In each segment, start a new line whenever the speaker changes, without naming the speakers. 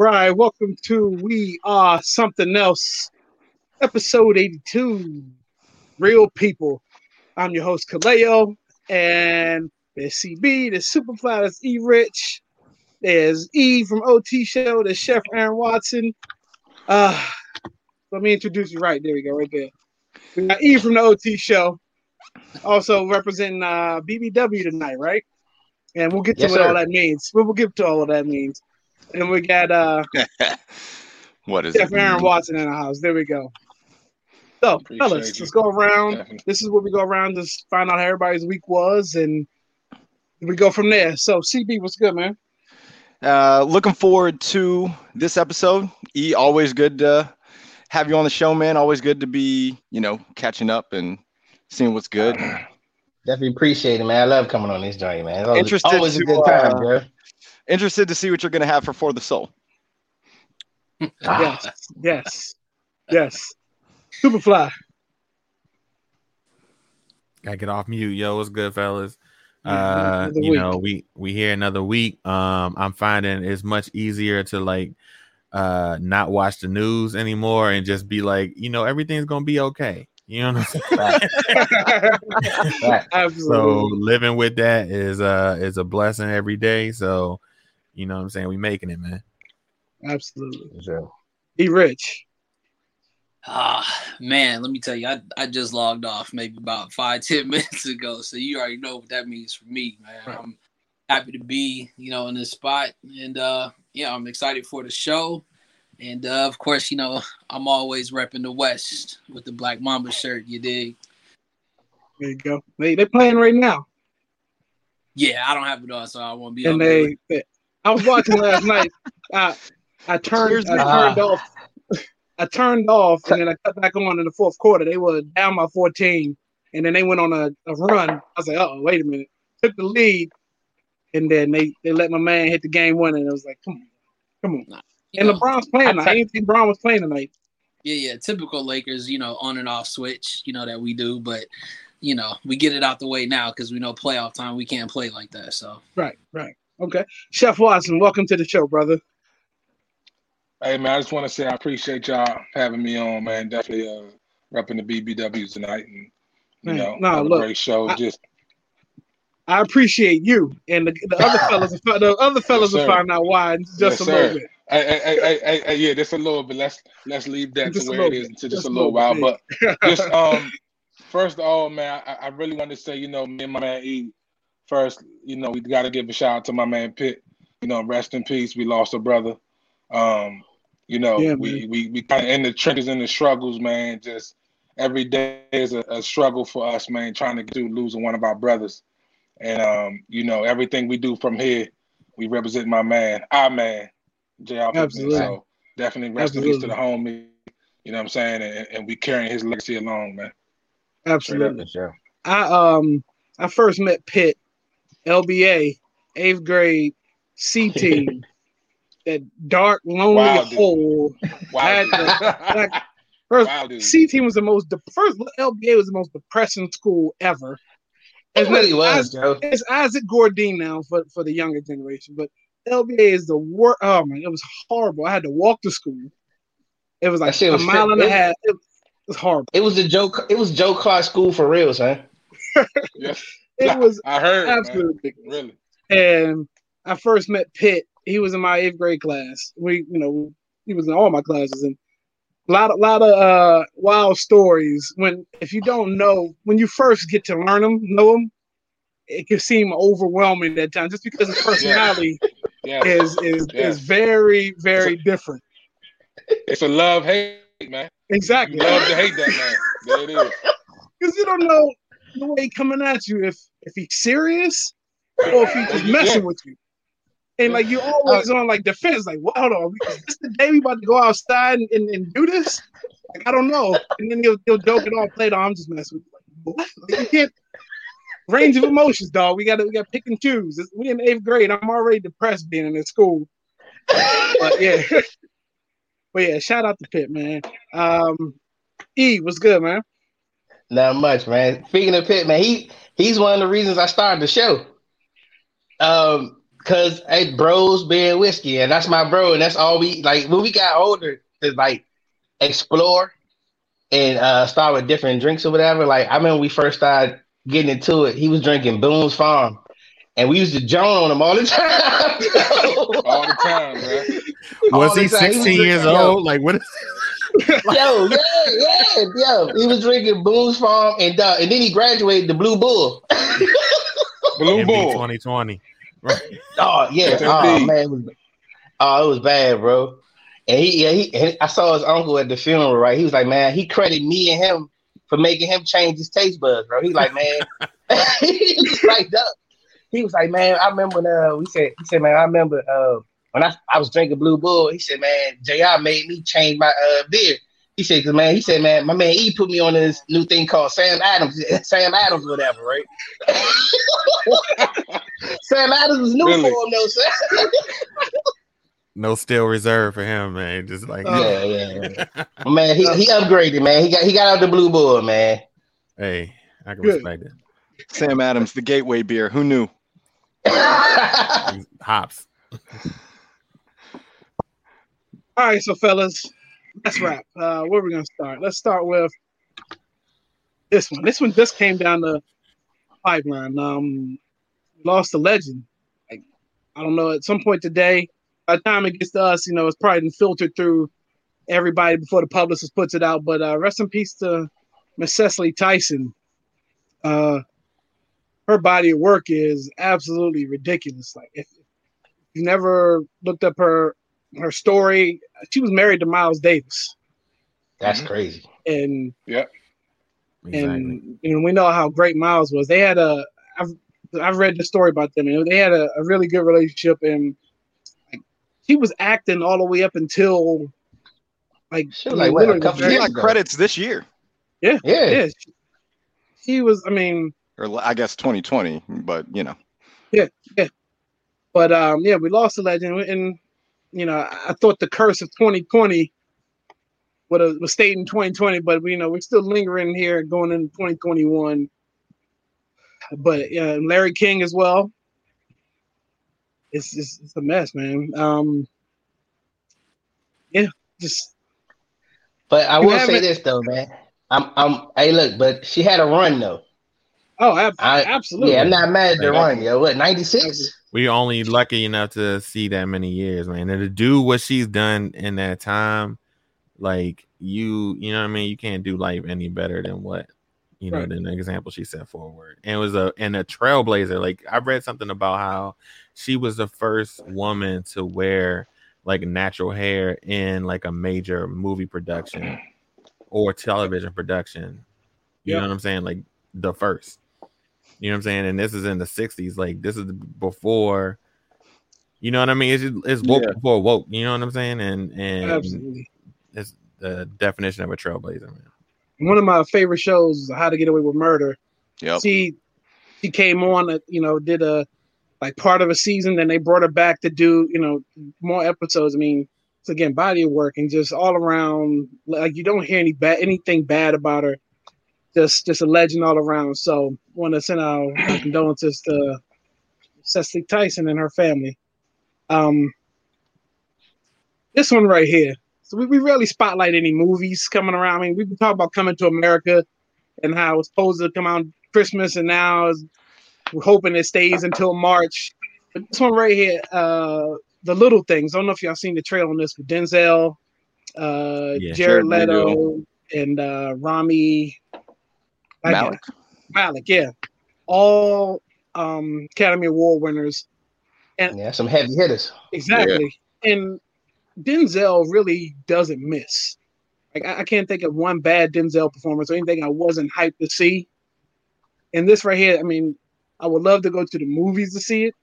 All right, all all. Welcome to We Are Something Else, episode 82. Real people. I'm your host, Kaleo, and there's CB, there's Superfly, there's E Rich, there's E from OT Show, there's Chef Aaron Watson. Uh, let me introduce you right. There we go, right there. We got E from the OT Show, also representing uh, BBW tonight, right? And we'll get to
Yes,
what all
sir.
that means. We will get to all of that means. And we got uh
what is
Chef
it?
Aaron Watson in the house. There we go. So,
Appreciate
fellas,
you.
let's go around.
Definitely.
This is where we go around to find out how everybody's week was, and we go from there. So, CB, what's good, man?
Uh, looking forward to this episode. E, always good to have you on the show, man. Always good to be, you know, catching up and seeing what's good.
Definitely appreciate it, man. I love coming on this joint, man. It's always,
Interested
always a good time,
uh,
bro.
Interested to see what you're gonna have for For the Soul.
Ah,
Yes, yes, yes. Superfly.
Gotta get off mute, yo. What's good, fellas? Uh,
another
you
week.
know, we we here another week. Um, I'm finding it's much easier to like uh not watch the news anymore and just be like, you know, everything's gonna be okay. You know what I'm saying? so living with that is uh is a blessing every day. So, you know what I'm saying? We making it, man.
Absolutely.
So,
E Rich.
Ah, man, let me tell you, I, I just logged off maybe about five, ten minutes ago. So you already know what that means for me, man. I'm happy to be, you know, in this spot. And uh yeah, I'm excited for the show. And uh, of course, you know, I'm always repping the West with the Black Mamba shirt, you dig?
There you go. They they playing right now,
Yeah, I don't have it on, so I won't be
and
on
they, they- I was watching last night. I I turned I turned off. I turned off, and then I cut back on in the fourth quarter. They were down by 14, and then they went on a, a run. I was like, oh, wait a minute. Took the lead, and then they, they let my man hit the game winner. And it was like, come on, come on.
you
And
know,
LeBron's playing.
I
I didn't think LeBron was playing tonight.
Yeah, yeah, typical Lakers, you know, on and off switch, you know that we do, but you know, we get it out the way now because we know playoff time we can't play like that. So
Right, right. Okay. Chef Watson, welcome to the show, brother.
Hey man, I just want to say I appreciate y'all having me on, man. Definitely uh repping the BBWs tonight and you
Man,
know,
nah, look,
great show.
I-
just
I appreciate you, and the, the other fellas. The other fellas will
sir.
find out why in just
Yes,
a
sir. hey, hey, hey, yeah, just a little bit. Let's let's leave that
Just
to where it is to just,
Just
a little
little
while.
bit.
But just um first of all, man, I, I really want to say, you know, me and my man E first, you know, we gotta give a shout out to my man Pitt. You know, rest in peace. We lost a brother. Um, you know,
Yeah,
we, we we kind of in the trenches in the struggles, man. Just every day is a, a struggle for us, man, trying to get through losing one of our brothers. And um, you know, everything we do from here, we represent my man, our man, JR Pittman.
Absolutely.
So definitely rest in peace to the homie. You know what I'm saying? And, and we carrying his legacy along, man.
Absolutely.
for sure.
I um I first met Pitt, LBA, eighth grade, C team, that dark lonely
Wow, dude.
hole.
Wow.
I like, First,
wow, dude.
C team was the most de- first LBA was the most depressing school ever.
It
It's
really
not-
was, Joe.
It's Isaac Gordine now for, for the younger generation, but LBA is the worst. Oh man, it was horrible. I had to walk to school. It was like a
was
mile
fit-
and a
it-
half. It was horrible.
It was the Joe. It was Joe Clark School for real, son.
Yes.
It was
I heard.
absolutely.
Really.
And I first met Pitt. He was in my eighth grade class. We, you know, he was in all my classes, and a lot, a lot of uh, wild stories. When if you don't know, when you first get to learn them, know them, it can seem overwhelming at times, just because his personality
Yeah.
is is
Yeah.
is very very different.
It's a love hate, man. You
Exactly,
love to hate that man. There it is.
because you don't know the way coming at you if if he's serious or if he's just
Yeah.
messing with you. And like you always on like defense, like, well, hold on, is this the day we about to go outside and, and, and do this? Like, I don't know. And then he'll, he'll joke it off later. I'm just messing with you. Like, what? Like, you can't range of emotions, dog. We gotta we gotta pick and choose. It's, we in eighth grade. I'm already depressed being in this school. But yeah. but yeah, shout out to Pitt, man. Um E, what's good, man?
Not much, man. Speaking of Pitt, man, he he's one of the reasons I started the show. Um, Cause hey, bros being whiskey, and that's my bro, and that's all we like. When we got older, to like explore and uh start with different drinks or whatever. Like I remember we first started getting into it. He was drinking Boone's Farm, and we used to joan on him all the time.
All the time, man.
Was
the
he
time. He was
16 years
drinking- yo.
old? Like what? Is,
yo, yeah, yeah, yo. He was drinking Boone's Farm, and uh, and then he graduated the Blue Bull.
Blue
MB
Bull.
2020.
Oh yeah, oh man, it was, oh it was bad, bro. And he, yeah, he, and I saw his uncle at the funeral, right? He was like, man, he credited me and him for making him change his taste buds, bro. He like, man, he was like, up. He was like, man, I remember when uh, we said, he said, man, I remember uh, when I, I was drinking Blue Bull. He said, man, Jr. made me change my uh beer. He said, cause man, he said, man, my man E put me on this new thing called Sam Adams, Sam Adams, whatever, right? Sam Adams was new
Really?
for him, though, sir.
No still reserved for him, man. Just like.
Yeah, yeah, yeah. Man, he, he upgraded, man. He got he got out the blue bull, man.
hey, I can
Good.
respect it.
Sam Adams, the gateway beer. Who knew?
Hops.
All right, so fellas, let's wrap. Uh, where are we gonna start? Let's start with this one. This one just came down the pipeline. Um, lost a legend. Like, I don't know. At some point today, by the time it gets to us, you know, it's probably been filtered through everybody before the publicist puts it out. But uh, rest in peace to Miss Cicely Tyson. Uh, her body of work is absolutely ridiculous. Like, if you never looked up her her story, she was married to Miles Davis,
That's crazy.
and
Exactly.
and you know we know how great Miles was. They had a I've I've read the story about them. and they had a, a really good relationship, and like, he was acting all the way up until like,
She was like, what, a couple years
got
ago.
credits this year,
Yeah.
Yeah, she- he was. I mean,
or I guess 2020, but you know. Yeah, yeah.
But um, yeah, we lost a legend, and you know I, I thought the curse of 2020 would have was stayed in 2020, but we you know we're still lingering here going into 2021. But yeah, Larry King as well. It's just it's a mess, man. Um, yeah, just
But I will say this though, man. I'm I'm hey look, but she had a run though.
oh, ab-
I-
absolutely.
Yeah, I'm not mad at the run, yo. What, 96?
We only lucky enough to see that many years, man. And to do what she's done in that time, like you, you know what I mean. You can't do life any better than what you know
Right.
than the example she set forward. And it was a and a trailblazer. Like I read something about how she was the first woman to wear like natural hair in like a major movie production or television production. You
Yeah.
know what I'm saying? Like the first. You know what I'm saying? And this is in the 60s. Like this is before. You know what I mean? It's just, it's woke
Yeah.
before woke. You know what I'm saying? And and
absolutely.
it's the definition of a trailblazer, man.
One of my favorite shows is How to Get Away with Murder.
Yep.
she she came on uh, you know did a like part of a season then they brought her back to do you know more episodes i mean it's again body of work and just all around like you don't hear any bad anything bad about her just just a legend all around so want to send our condolences to cicely tyson and her family um this one right here so we, we rarely spotlight any movies coming around i mean we can talk about coming to america and how it's supposed to come out Christmas, and now is- we're hoping it stays until March. But this one right here, uh, the little things. I don't know if y'all seen the trailer on this with Denzel, uh,
Yeah.
Jared
Jared
Leto, and uh, Rami I get-
Malek.
Malek, yeah, all um, Academy Award winners.
And Yeah, some heavy hitters.
Exactly. And Denzel really doesn't miss. Like I, I can't think of one bad Denzel performance or anything I wasn't hyped to see. And this right here, I mean, I would love to go to the movies to see it.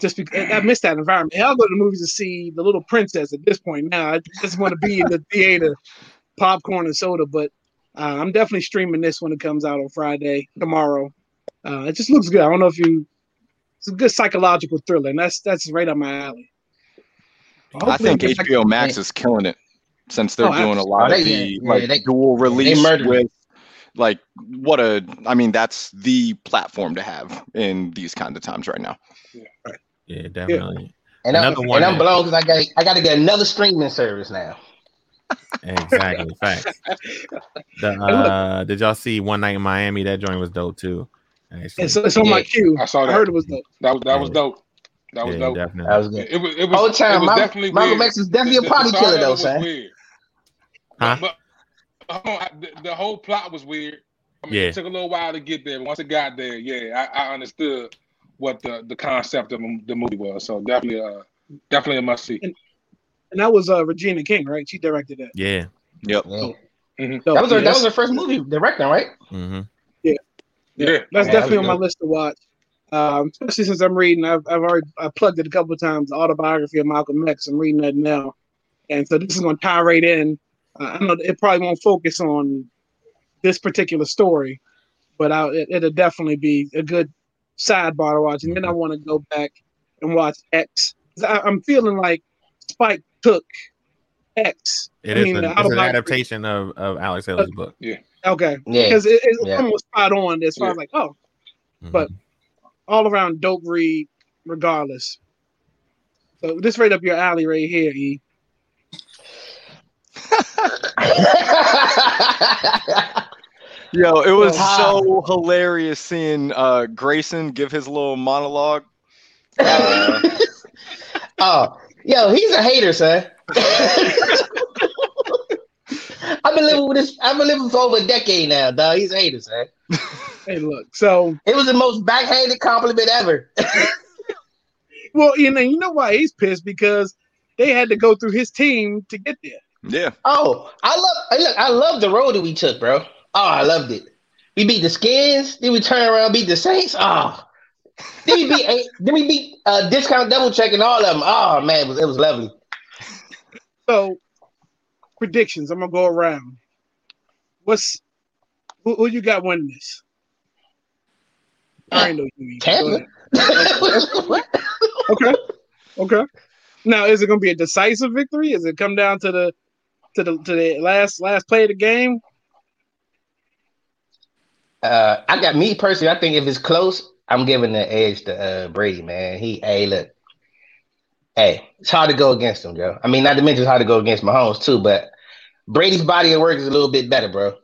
Just because I miss that environment. I'll go to the movies to see the little princess at this point now. I just want to be in the theater, popcorn and soda. But uh, I'm definitely streaming this when it comes out on Friday, tomorrow. Uh, it just looks good. I don't know if you it's a good psychological thriller, and that's that's right up my alley.
I think
it gets-
HBO Max is killing it since they're
Oh,
doing a lot of
they-
the
yeah,
like
they-
dual release
murdered
with like what a I mean that's the platform to have in these kind of times right now.
Yeah, Yeah, definitely.
And I'm,
Another one
and I'm blown because I got I got to get another streaming service now.
Exactly. Facts. The, uh, did y'all see One Night in Miami? That joint was dope too. Actually.
It's, it's on my
Yeah.
queue.
I saw
I heard it was dope.
That was that was dope. That was
yeah,
dope.
definitely.
That was good.
It was it was,
Old time,
it was
Mal-
definitely
Malcolm
weird.
X is definitely
The-
a party killer though,
of
son.
Huh?
But, but on, the, the whole plot was weird. I mean,
Yeah.
it took a little while to get there. But once it got there, yeah, I, I understood what the, the concept of the movie was. So definitely, uh, definitely a must see.
And that was uh, Regina King, right? She directed that.
Yeah.
Yep.
Yeah.
Dope.
That was her,
Yeah,
that was her first movie directing, right?
hmm
Yeah,
Yeah,
that's
Yeah,
definitely
that
on my list to watch. Um, especially since I'm reading, I've, I've already I plugged it a couple of times. The autobiography of Malcolm X. I'm reading that now, and so this is going to tie right in. Uh, I know it probably won't focus on this particular story, but I, it, it'll definitely be a good sidebar to watch. And then I want to go back and watch X. I, I'm feeling like Spike took X.
It
I
is
mean,
a-
the
it's an adaptation of, of Alex Haley's book. Yeah.
Okay,
Yeah.
because it, it's
Yeah.
almost spot on as far
Yeah.
as like, oh,
Mhm.
But- all around dope read, regardless. So this right up your alley right here, E.
Yo, it was
Wow.
so hilarious seeing uh, Grayson give his little monologue. Uh,
oh, yo, he's a hater, son. I've been living with this. I've been living for over a decade now, dog. He's a hater, son.
Hey, look. So,
It was the most backhanded compliment ever.
well, you know, you know why he's pissed because they had to go through his team to get there.
yeah,
Oh, I love. hey, Look, I love the road that we took, bro. Oh, I loved it. We beat the Skins. Then we turn around, beat the Saints. Oh, then we beat. eh, then we beat uh, discount double check and all of them. Oh man, it was, it was lovely.
So, predictions. I'm gonna go around. What's who, who you got winning this? I already know you.
Tampa.
ahead. Okay. Okay. Now, is it going to be a decisive victory? Is it come down to the to the to the last last play of the game?
Uh, I got me personally. I think if it's close, I'm giving the edge to uh, Brady. Man, he. Hey, look. Hey, it's hard to go against him, Joe. I mean, not to mention it's hard to go against Mahomes too, but Brady's body of work is a little bit better, bro.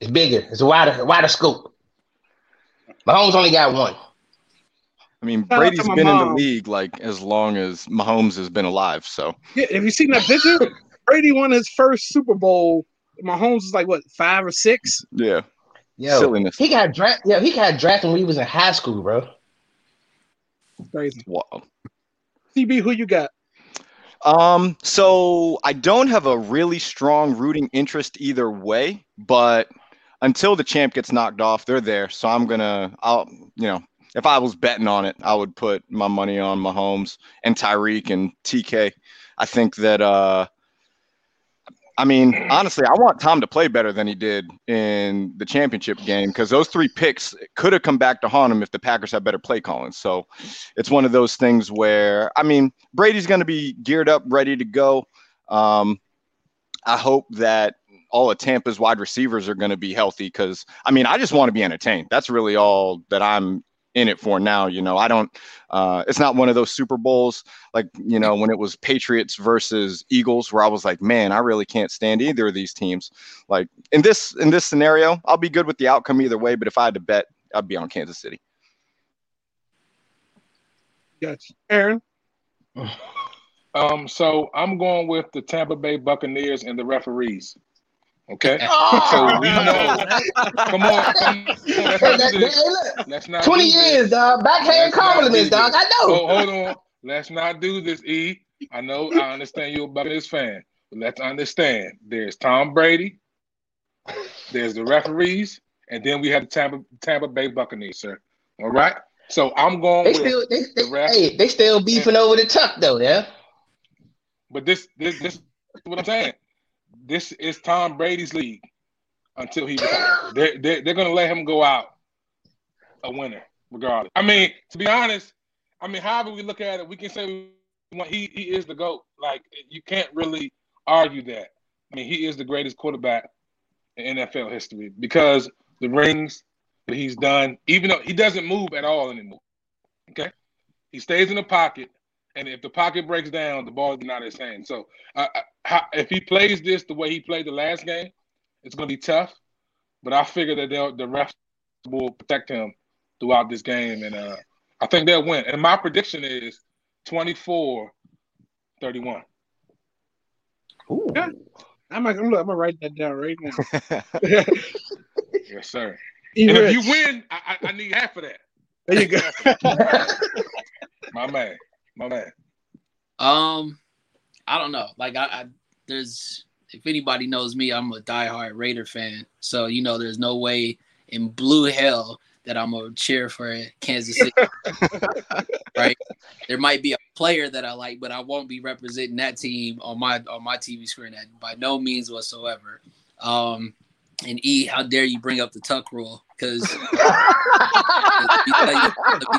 It's bigger. It's a wider, wider scope. Mahomes only got one.
I mean
Shout out
Brady's
to my
been in the league like as long as Mahomes has been alive. So
Yeah, have you seen that picture? Brady won his first Super Bowl. Mahomes is like what five or six?
yeah,
Yo,
silliness.
he got drafted. Yeah, he got drafted when he was in high school, bro.
Crazy.
Wow.
CB, who you got?
Um, so I don't have a really strong rooting interest either way, but until the champ gets knocked off, they're there. So I'm gonna, I'll, you know, if I was betting on it, I would put my money on Mahomes and Tyreek and TK. I think that, uh, I mean, honestly, I want Tom to play better than he did in the championship game because those three picks could have come back to haunt him if the Packers had better play calling. So it's one of those things where, I mean, Brady's going to be geared up, ready to go. Um, I hope that all of Tampa's wide receivers are going to be healthy because, I mean, I just want to be entertained. That's really all that I'm in it for now. You know, I don't, uh, it's not one of those Super Bowls like, you know, when it was Patriots versus Eagles where I was like, man, I really can't stand either of these teams. Like in this, in this scenario, I'll be good with the outcome either way. But if I had to bet, I'd be on Kansas City.
Gotcha. Aaron.
Um, so I'm going with the Tampa Bay Buccaneers and the referees. Okay.
Oh,
So we oh! know. Come on, come on. Let's
Hey,
not
that-
do
hey,
Let's not
20 years, dog. Backhand
Let's
compliments,
do
dog. I know.
Oh, hold on. Let's not do this, E. I know. I understand you're a Buccaneers fan, but let's understand. There's Tom Brady. There's the referees, and then we have the Tampa Tampa Bay Buccaneers, sir. All right. So I'm going
They
with.
still, they, they,
the
hey, they still beefing over the tuck though, yeah.
But this, this, this is what I'm saying. This is Tom Brady's league until he retires. They're, they're, they're going to let him go out a winner, regardless. I mean, to be honest, I mean, however we look at it, we can say we he, he is the GOAT. Like, you can't really argue that. I mean, he is the greatest quarterback in NFL history because the rings that he's done, even though he doesn't move at all anymore. Okay. He stays in the pocket, and if the pocket breaks down, the ball is not his hand. So, uh, how, if he plays this the way he played the last game, it's going to be tough. But I figure that the refs will protect him throughout this game, and uh, I think they'll win. And my prediction is 24 31.
Ooh. Yeah. I'm, I'm, I'm gonna write that down right now.
yes, sir. And if you win, I, I, I, need half of that.
There you go.
my man, my man.
Um, I don't know. Like I, I, there's if anybody knows me, I'm a diehard Raider fan. So you know, there's no way in blue hell that I'm gonna cheer for Kansas City. right? There might be a player that I like, but I won't be representing that team on my on my TV screen at, by no means whatsoever. Um, and E, how dare you bring up the tuck rule? Because let,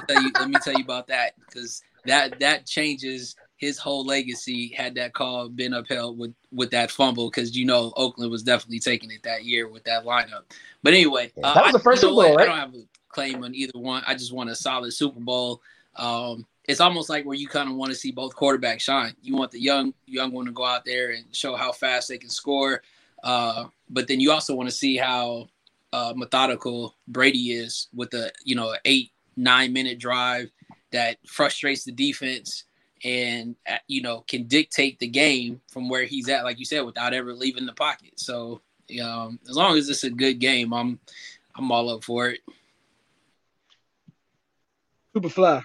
let, me tell you about that. Because that that changes his whole legacy had that call been upheld with with that fumble because you know Oakland was definitely taking it that year with that lineup. But anyway,
yeah, that was uh, the first Super Bowl, right?
I don't have a claim on either one. I just want a solid Super Bowl. Um, it's almost like where you kind of want to see both quarterbacks shine. You want the young young one to go out there and show how fast they can score, uh, but then you also want to see how uh, methodical Brady is with the you know eight nine minute drive that frustrates the defense and uh, you know can dictate the game from where he's at, like you said, without ever leaving the pocket. So um, as long as it's a good game, I'm I'm all up for it.
Superfly.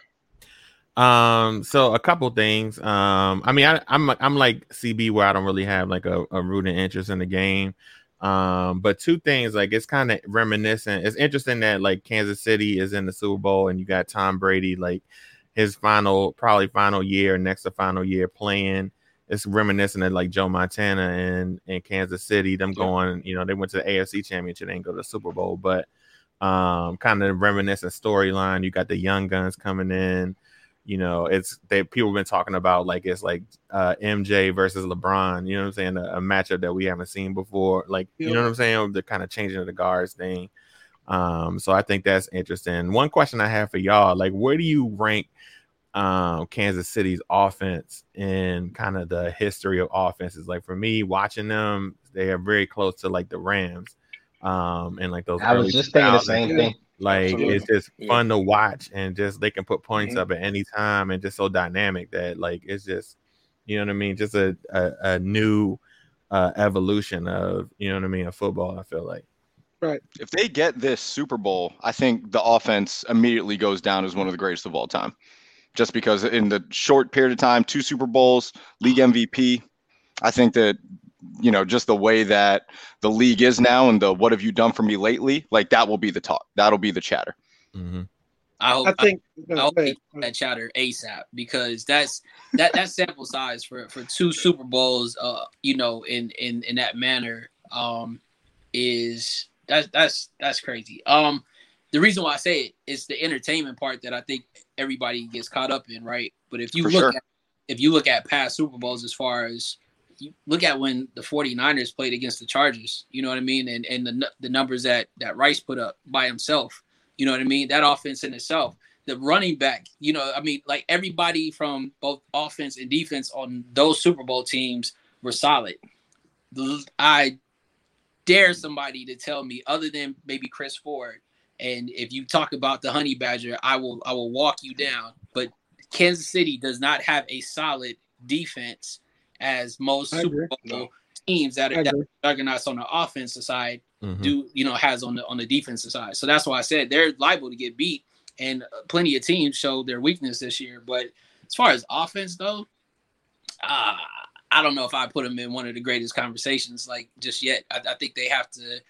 Um, so a couple things. Um, I mean, I, am I'm, I'm like CB where I don't really have like a, a rooting interest in the game. Um, but two things, like it's kind of reminiscent. It's interesting that like Kansas City is in the Super Bowl and you got Tom Brady, like his final, probably final year, next to final year playing. It's reminiscent of like Joe Montana and in Kansas City, them going, you know, they went to the AFC championship, they didn't go to the Super Bowl, but um, kind of reminiscent storyline. You got the young guns coming in. You know, it's they people have been talking about like it's like uh, MJ versus LeBron. You know what I'm saying? A, a matchup that we haven't seen before. Like yeah. you know what I'm saying? The kind of changing of the guards thing. Um, so I think that's interesting. One question I have for y'all, like, where do you rank um, Kansas City's offense in kind of the history of offenses? Like for me, watching them, they are very close to like the Rams um and like those
I was just thinking the same thing.
Like Absolutely. it's just yeah. fun to watch and just they can put points mm-hmm. up at any time and just so dynamic that like it's just you know what I mean, just a a, a new uh, evolution of you know what I mean of football. I feel like.
Right.
If they get this Super Bowl, I think the offense immediately goes down as one of the greatest of all time. Just because in the short period of time, two Super Bowls, league MVP, I think that you know, just the way that the league is now and the what have you done for me lately, like that will be the talk. That'll be the chatter.
Mm-hmm. I hope I think I, I hope that chatter ASAP because that's that that sample size for for two Super Bowls, uh, you know, in in in that manner, um, is that's that's that's crazy. Um, the reason why I say it is the entertainment part that I think everybody gets caught up in, right? But if you for look sure. at if you look at past Super Bowls as far as you look at when the 49ers played against the Chargers, you know what I mean? And and the the numbers that that Rice put up by himself, you know what I mean? That offense in itself, the running back, you know, I mean, like everybody from both offense and defense on those Super Bowl teams were solid. I dare somebody to tell me other than maybe Chris Ford and if you talk about the honey badger, I will I will walk you down, but Kansas City does not have a solid defense as most Super Bowl teams that are, that are juggernauts on the offensive side mm-hmm. do, you know, has on the on the defensive side. So that's why I said they're liable to get beat, and plenty of teams showed their weakness this year. But as far as offense though, uh, I don't know if I put them in one of the greatest conversations like just yet. I, I think they have to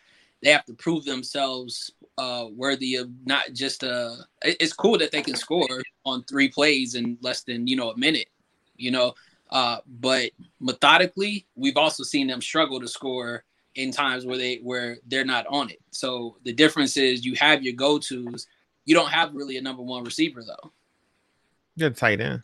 they have to prove themselves uh, worthy of not just uh it's cool that they can score on three plays in less than you know a minute you know uh, but methodically, we've also seen them struggle to score in times where they where they're not on it. So the difference is you have your go tos. You don't have really a number one receiver though.
You're tight end.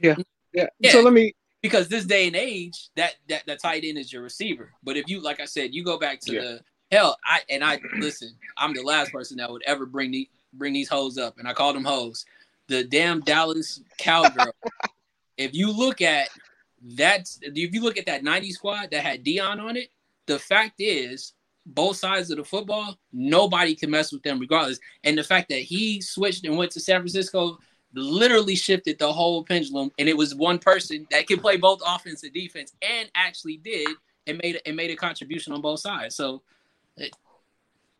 Yeah. yeah. Yeah. So let me
because this day and age, that that that tight end is your receiver. But if you like I said, you go back to yeah. the hell, I and I listen, I'm the last person that would ever bring the bring these hoes up, and I call them hoes. the damn Dallas Cowgirl. if you look at that, if you look at that 90 squad that had Deion on it, the fact is both sides of the football, nobody can mess with them regardless. And the fact that he switched and went to San Francisco literally shifted the whole pendulum. And it was one person that could play both offense and defense and actually did and made and made a contribution on both sides. So,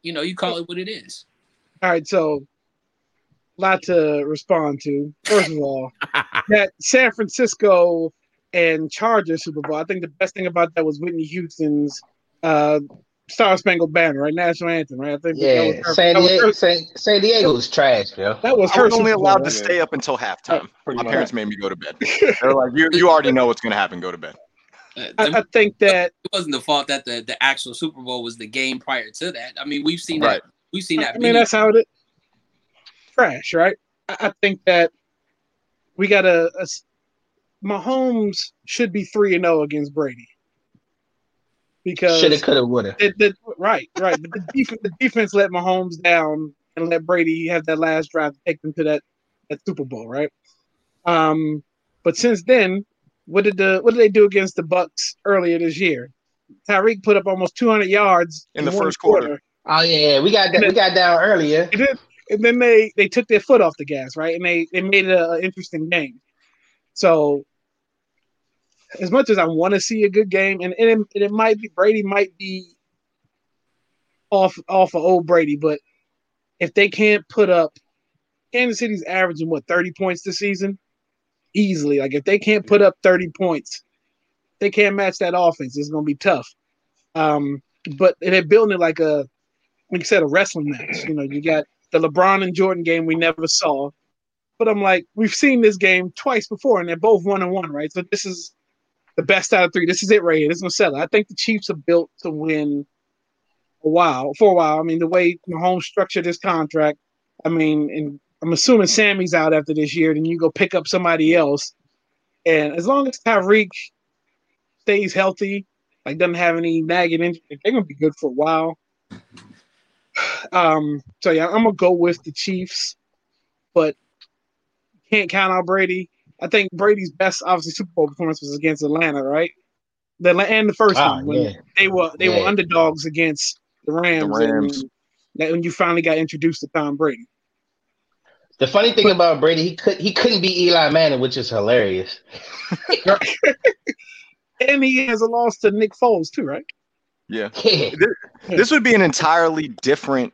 you know, you call it what it is.
All right, so lot to respond to. First of all, that San Francisco and Chargers Super Bowl. I think the best thing about that was Whitney Houston's uh, Star Spangled Banner, right? National anthem, right? I think
Yeah,
that was her,
San
that was
Diego, San, San Diego's trash, yo.
that was
I was only
Super Bowl,
allowed to
right?
stay up until halftime.
Pretty
My
much.
parents made me go to bed. They're like, you, you already know what's going to happen. Go to bed.
Uh,
I, I think that
it wasn't the fault that the, the actual Super Bowl was the game prior to that. I mean, we've seen
Right.
that. We've seen that.
I mean, that's how it is. Trash, right? I, I think that we got a, a s- Mahomes should be three and zero against Brady because
Shoulda, coulda, woulda.
the, the, right, right. The defense, the defense let Mahomes down and let Brady have that last drive to take them to that, that Super Bowl, right? Um, but since then, what did the what did they do against the Bucks earlier this year? Tyreek put up almost 200 yards
In the first quarter.
Oh yeah, we got that, we got down earlier.
and then, and then they they took their foot off the gas, right? And they they made it an interesting game. So as much as I want to see a good game, and, and, it, and it might be Brady might be off off of old Brady, but if they can't put up Kansas City's averaging what 30 points this season easily. Like if they can't put up 30 points, they can't match that offense. It's gonna be tough. Um, but they're building it like a like you said, a wrestling match. You know, you got the LeBron and Jordan game we never saw. But I'm like, we've seen this game twice before, and they're both one and one, right? So this is the best out of three. This is it right here. This is sell. I think the Chiefs are built to win a while for a while. I mean, the way Mahomes structured his contract, I mean, and I'm assuming Sammy's out after this year, then you go pick up somebody else. And as long as Tyreek stays healthy, like doesn't have any nagging injury, they're gonna be good for a while. Um, so yeah, I'm gonna go with the Chiefs, but can't count out Brady. I think Brady's best, obviously, Super Bowl performance was against Atlanta, right? The and the first
Ah,
one when
yeah.
they were they were underdogs against the Rams.
Rams.
And that when you finally got introduced to Tom Brady.
The funny thing about Brady, he could he couldn't be Eli Manning, which is hilarious.
And he has a loss to Nick Foles too, right?
Yeah.
Yeah.
This would be an entirely different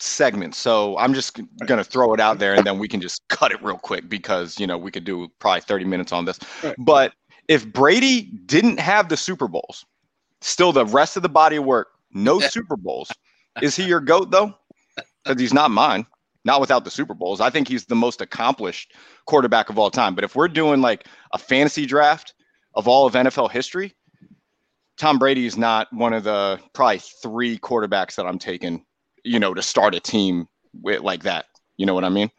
segment. So I'm just going to throw it out there and then we can just cut it real quick because, you know, we could do probably 30 minutes on this.
Right.
But if Brady didn't have the Super Bowls, still the rest of the body of work, no Super Bowls, is he your GOAT though? Because he's not mine. Not without the Super Bowls. I think he's the most accomplished quarterback of all time. But if we're doing like a fantasy draft of all of NFL history, Tom Brady is not one of the probably three quarterbacks that I'm taking, you know, to start a team with like that. You know what I mean?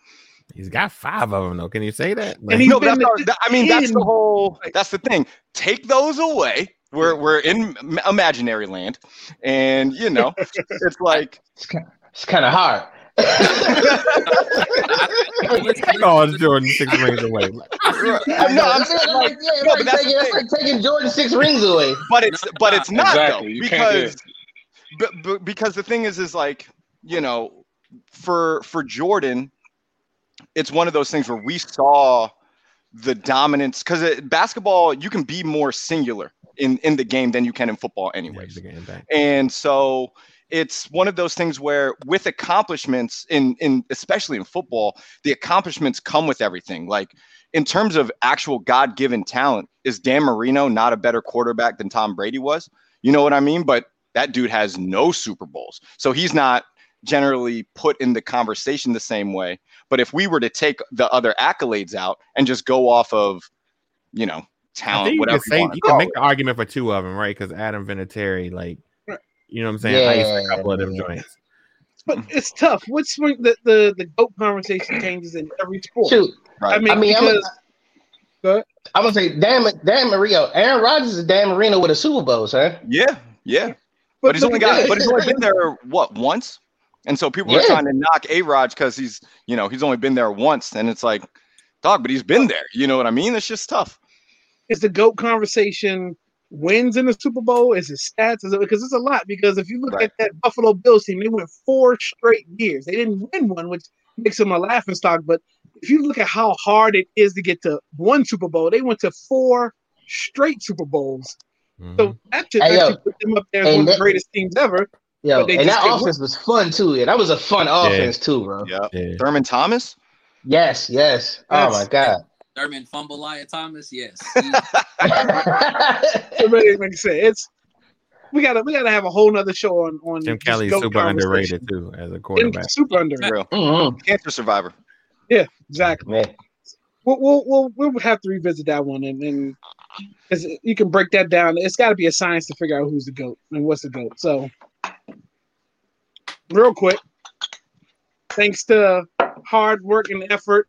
He's got five of them though. Can you say that?
And he's
no,
been
that's our, that- I mean, that's the whole. That's the thing. Take those away. We're we're in imaginary land, and you know, it's like
it's kind of hard.
Oh, Jordan six rings away.
no,
I
I'm
mean,
saying, like,
yeah,
no,
like taking, that's like taking Jordan six rings away.
but it's but it's not
Exactly.
though
You
because but, but because the thing is is like you know for for Jordan it's one of those things where we saw the dominance because basketball you can be more singular in in the game than you can in football anyways
the game
and so it's one of those things where with accomplishments in in especially in football the accomplishments come with everything like in terms of actual god-given talent is dan marino not a better quarterback than tom brady was you know what i mean but that dude has no super bowls so he's not generally put in the conversation the same way but if we were to take the other accolades out and just go off of you know
I
talent
think you
whatever
can say
you,
you can make
it.
the argument for two of them, right? Because Adam Vinatieri, like. You know what I'm saying, iced a
Yeah.
couple of them joints.
But it's tough. What's when the the the goat conversation changes in every sport?
Shoot,
I mean,
I mean, I'm,
because
I'm gonna say Dan, Dan Marino. Aaron Rodgers is Dan Marino with a Super Bowl, sir.
yeah yeah But he's only got, but he's only been there what once. And so people are trying to knock A Rod because he's, you know, he's only been there once. And it's like, dog, but he's been there. You know what I mean? It's just tough.
Is the GOAT conversation wins in the Super Bowl? Is it stats? Is it because it's a lot? Because if you look
Right.
at that Buffalo Bills team, they went four straight years. They didn't win one, which makes them a laughing stock. But if you look at how hard it is to get to one Super Bowl, they went to four straight Super Bowls.
Mhm.
So that should
Hey, yo.
put them up there as one of the greatest teams ever.
Yo,
But they
and that
couldn't
offense was fun too. Yeah, that was a fun offense too, bro.
Yeah.
yeah.
Thurman Thomas?
Yes, yes. Oh my god.
Thurman fumble Lia Thomas. Yes.
It really makes sense. It's we gotta we gotta have a whole nother show on on
Jim
just
Kelly's super underrated too as a
Jim-
quarterback.
Super underrated.
Real.
Mhm,
Cancer survivor.
Yeah, exactly.
Man.
We'll, we'll we'll we'll have to revisit that one and and 'cause you can break that down. It's got to be a science to figure out who's the goat and what's the goat. So, real quick, thanks to hard work and effort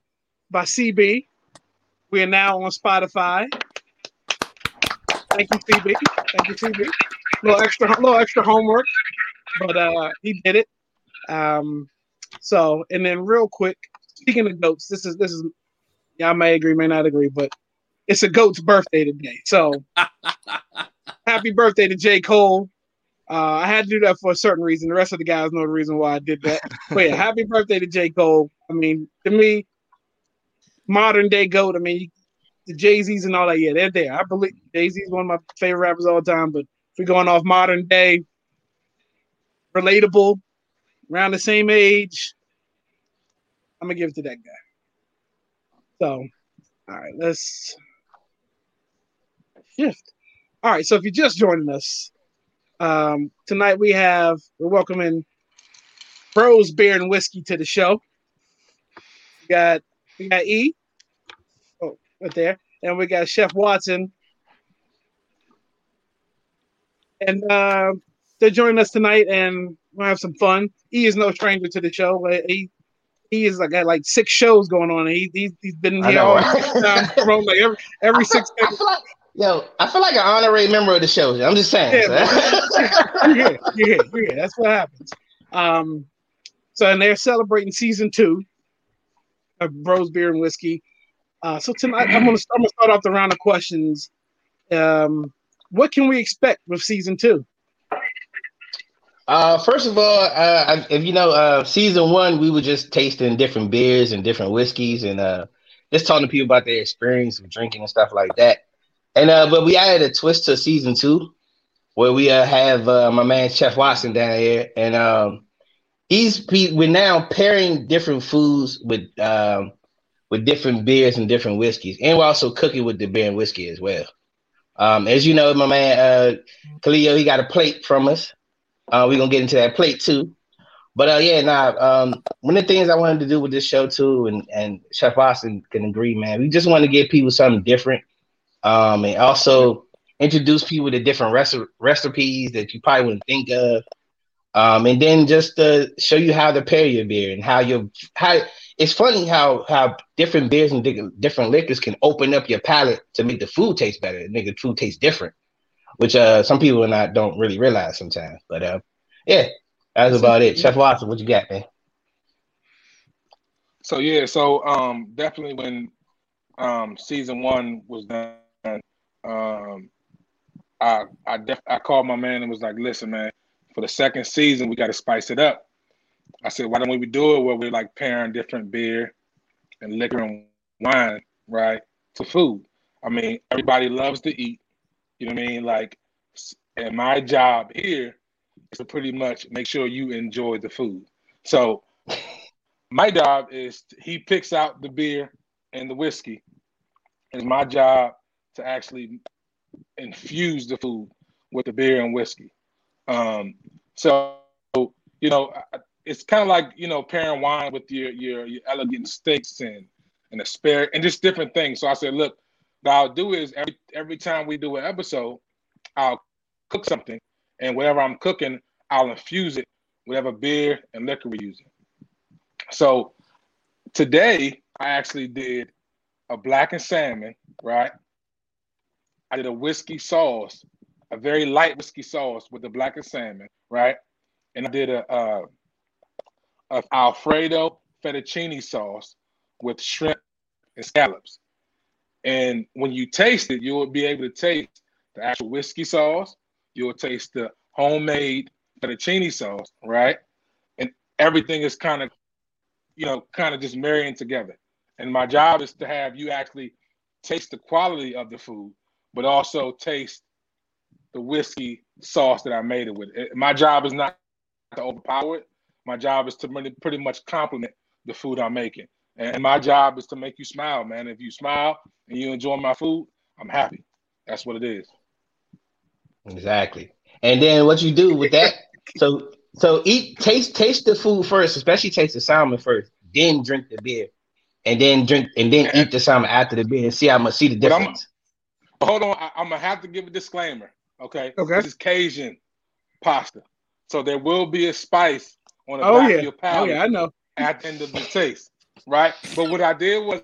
by CB, we are now on Spotify. Thank you, CB. Thank you, CB. A little extra, little extra homework, but uh, he did it. Um, so, and then real quick, speaking of goats, this is this is y'all may agree, may not agree, but it's a goat's birthday today. So happy birthday to J. Cole. Uh, I had to do that for a certain reason. The rest of the guys know the reason why I did that. But yeah, happy birthday to J. Cole. I mean, to me, modern day goat. I mean, the Jay Z's and all that. Yeah, they're there. I believe Jay Z's one of my favorite rappers all time. But if we're going off modern day, relatable, around the same age, I'm gonna give it to that guy. So, all right, let's shift. All right, so if you're just joining us, um, tonight we have we're welcoming Bros Beer and Whiskey to the show. We got we got E, oh, right there, and we got Chef Watson, and uh, they're joining us tonight, and we'll have some fun. E is no stranger to the show. He he is like got like six shows going on. He, he he's been here all time, like every every six.
I feel like, yo, I feel like an honorary member of the show. I'm just saying.
Yeah,
son.
you're here, you're here, you're here. That's what happens. Um, so and they're celebrating season two of Bros Beer and Whiskey. Uh, so tonight I'm I'm gonna start off the round of questions. Um, what can we expect with season two?
Uh, first of all, uh, if you know, uh, season one, we were just tasting different beers and different whiskeys and uh, just talking to people about their experience of drinking and stuff like that. And uh, but we added a twist to season two, where we uh, have uh, my man Chef Watson down here, and um, he's he, we're now pairing different foods with um, with different beers and different whiskeys, and we're also cooking with the beer and whiskey as well. Um, as you know, my man uh, Khalil, he got a plate from us. Uh, we're gonna get into that plate too. But uh, yeah, nah. Um, one of the things I wanted to do with this show too, and and Chef Austin can agree, man. We just want to give people something different, um, and also introduce people to different reci- recipes that you probably wouldn't think of, um, and then just uh, show you how to pair your beer and how you how. It's funny how how different beers and di- different liquors can open up your palate to make the food taste better, and make the food taste different which uh some people are not don't really realize sometimes. But uh yeah, that's about it. Chef Watson, what you got, man?
So yeah, so um definitely when um season one was done, um I I def- I called my man and was like, listen, man, for the second season we got to spice it up. I said, why don't we do it where we're like pairing different beer and liquor and wine, right, to food. I mean, everybody loves to eat. You know what I mean? Like, and my job here is to pretty much make sure you enjoy the food. So my job is he picks out the beer and the whiskey. It's my job to actually infuse the food with the beer and whiskey. Um, so you know, it's kind of like you know pairing wine with your your, your elegant steaks and and asparagus and just different things. So I said, look, what I'll do is every every time we do an episode, I'll cook something, and whatever I'm cooking, I'll infuse it whatever beer and liquor we're using. So today I actually did a blackened salmon, right? I did a whiskey sauce, a very light whiskey sauce with the blackened salmon, right? And I did a uh, of Alfredo fettuccine sauce with shrimp and scallops. And when you taste it, you'll be able to taste the actual whiskey sauce. You'll taste the homemade fettuccine sauce, right? And everything is kind of, you know, kind of just marrying together. And my job is to have you actually taste the quality of the food, but also taste the whiskey sauce that I made it with. My job is not to overpower it. My job is to pretty much complement the food I'm making. And my job is to make you smile, man. If you smile and you enjoy my food, I'm happy. That's what it is.
Exactly. And then what you do with that? so so eat taste taste the food first, especially taste the salmon first, then drink the beer, and then drink and then eat the salmon after the beer and see how much see the difference.
hold on, I, am gonna have to give a disclaimer. Okay.
Okay.
This is Cajun pasta, so there will be a spice on the
oh,
back
yeah.
of your palate.
Oh yeah, I know.
At the end of the taste, right? But what I did was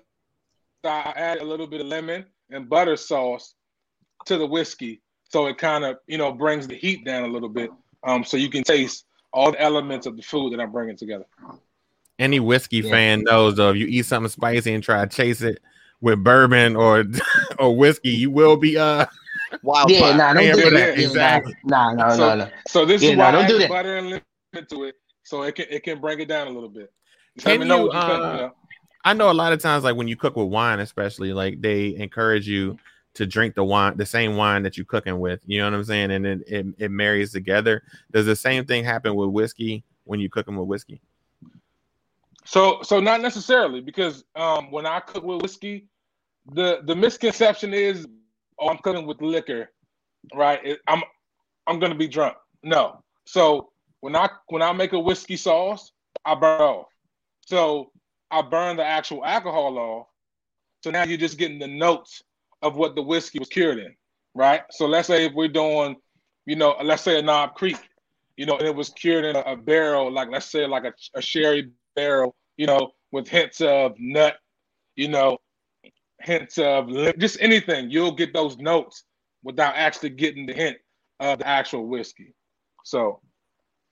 I added a little bit of lemon and butter sauce to the whiskey, so it kind of you know brings the heat down a little bit, um, so you can taste all the elements of the food that I'm bringing together.
Any whiskey yeah. fan knows though, if you eat something spicy and try to chase it with bourbon or or whiskey, you will be uh
wild. Yeah, nah, don't do that.
Exactly.
Nah, no,
so,
no, no.
So this
yeah,
is why
nah,
I
don't do
add
that.
butter and lemon to it, so it can it can bring it down a little bit.
Can
Let me know
you,
what you think.
uh,
You know?
I know a lot of times, like when you cook with wine, especially, like they encourage you to drink the wine, the same wine that you're cooking with. You know what I'm saying? And it, it, it marries together. Does the same thing happen with whiskey when you cook them with whiskey?
So so not necessarily because um, when I cook with whiskey, the the misconception is oh I'm cooking with liquor, right? I'm I'm gonna be drunk. No. So when I when I make a whiskey sauce, I burn off. So I burn the actual alcohol off. So now you're just getting the notes of what the whiskey was cured in, right? So let's say if we're doing, you know, let's say a Knob Creek, you know, and it was cured in a, a barrel, like let's say like a, a sherry barrel, you know, with hints of nut, you know, hints of just anything. You'll get those notes without actually getting the hint of the actual whiskey. So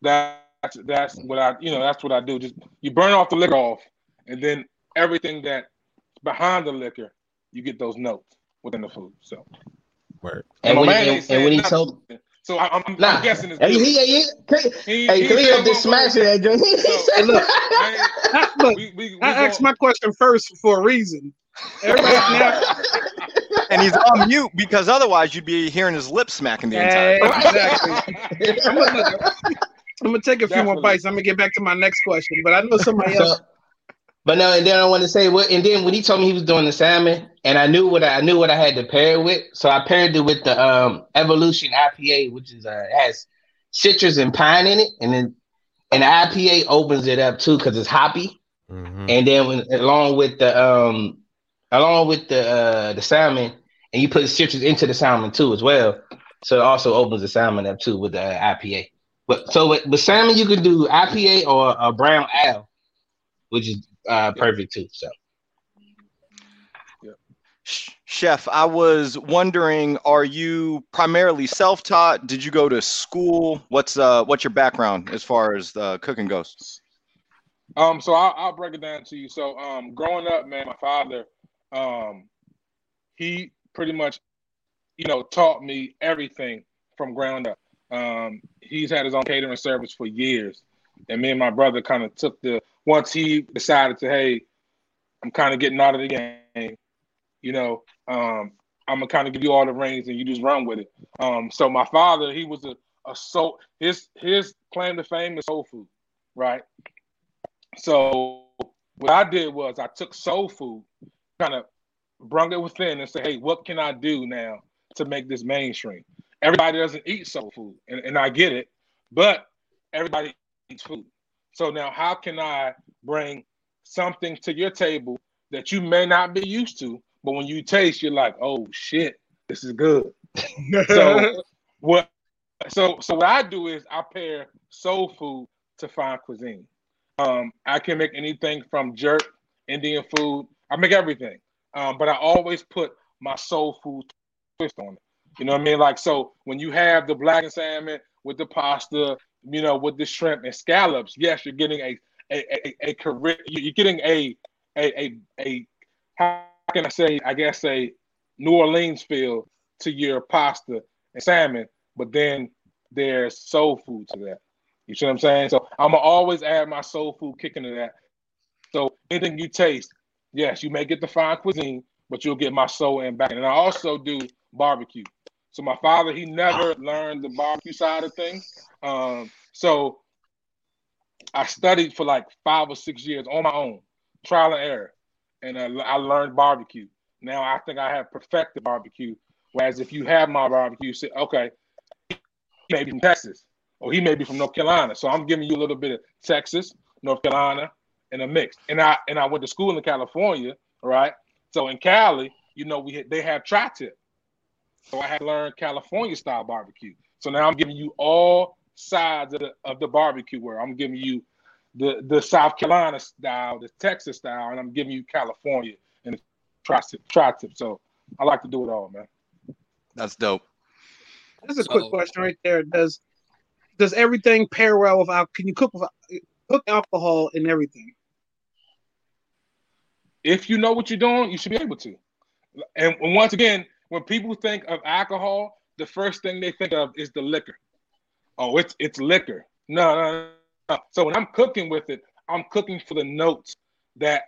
that's that's what I, you know, that's what I do. Just you burn off the liquor off, and then everything that's behind the liquor, you get those notes within the food. So,
Word.
And
my
when, he,
ain't
and, when he told,
so I, I'm,
nah,
I'm guessing it's
hey, he, he, he,
He-
hey,
he
Cleo just
what-
smashing that joint. He
So-
said, look,
I
I, look,
we, we, we
I
gon-
asked my question first for a reason. Everybody now,
and he's on mute because otherwise you'd be hearing his lips smacking the entire time.
exactly. I'm gonna, I'm gonna take a few more bites. I'm gonna get back to my next question, but I know somebody
So,
else.
but no, and then I want to say what, and then when he told me he was doing the salmon, and I knew what I, I knew what I had to pair it with, so I paired it with the um Evolution IPA, which is uh has citrus and pine in it, and then and the IPA opens it up too because it's hoppy,
Mhm.
and then when, along with the um along with the uh the salmon, and you put citrus into the salmon too as well, so it also opens the salmon up too with the uh, IPA. But so with, with salmon, you can do IPA or a brown ale, which is uh, perfect too. So
Chef, I was wondering, are you primarily self-taught? Did you go to school? What's uh what's your background as far as uh, cooking goes?
Um, so I'll, I'll break it down to you. So, um, growing up, man, my father, um, he pretty much, you know, taught me everything from ground up. Um, he's had his own catering service for years, and me and my brother kind of took the once he decided to, hey, I'm kind of getting out of the game, you know, um, I'm gonna kind of give you all the reins and you just run with it. Um, so my father, he was a, a soul. His his claim to fame is soul food, right? So what I did was I took soul food, kind of brung it within and say, hey, what can I do now to make this mainstream? Everybody doesn't eat soul food, and, and I get it, but everybody eats food. So now how can I bring something to your table that you may not be used to, but when you taste, you're like, oh shit, this is good. So what so so what I do is I pair soul food to fine cuisine. Um, I can make anything from jerk, Indian food. I make everything. Um, but I always put my soul food twist on it. You know what I mean? Like so when you have the blackened salmon with the pasta, you know, with the shrimp and scallops, yes, you're getting a a, a, a career. You're getting a a a a how can I say? I guess a New Orleans feel to your pasta and salmon, but then there's soul food to that. You see what I'm saying? So I'm gonna always add my soul food kick into that. So anything you taste, yes, you may get the fine cuisine, but you'll get my soul and back. And I also do barbecue. So my father, he never learned the barbecue side of things. Um, so I studied for like five or six years on my own, trial and error, and I learned barbecue. Now I think I have perfected barbecue. Whereas if you have my barbecue, you say, okay, he may be from Texas, or he may be from North Carolina. So I'm giving you a little bit of Texas, North Carolina, and a mix. And I and I went to school in California, right? So in Cali, you know, we they have tri-tip. So I had to learn California style barbecue. So now I'm giving you all sides of the, of the barbecue where I'm giving you the, the South Carolina style, the Texas style, and I'm giving you California and tri-tip. tri-tip. So I like to do it all, man.
That's dope.
That's a so, quick question right there. Does does everything pair well with alcohol? Can you cook with cook alcohol and everything?
If you know what you're doing, you should be able to. And once again, when people think of alcohol, the first thing they think of is the liquor. Oh, it's it's liquor. No, no, no. So when I'm cooking with it, I'm cooking for the notes that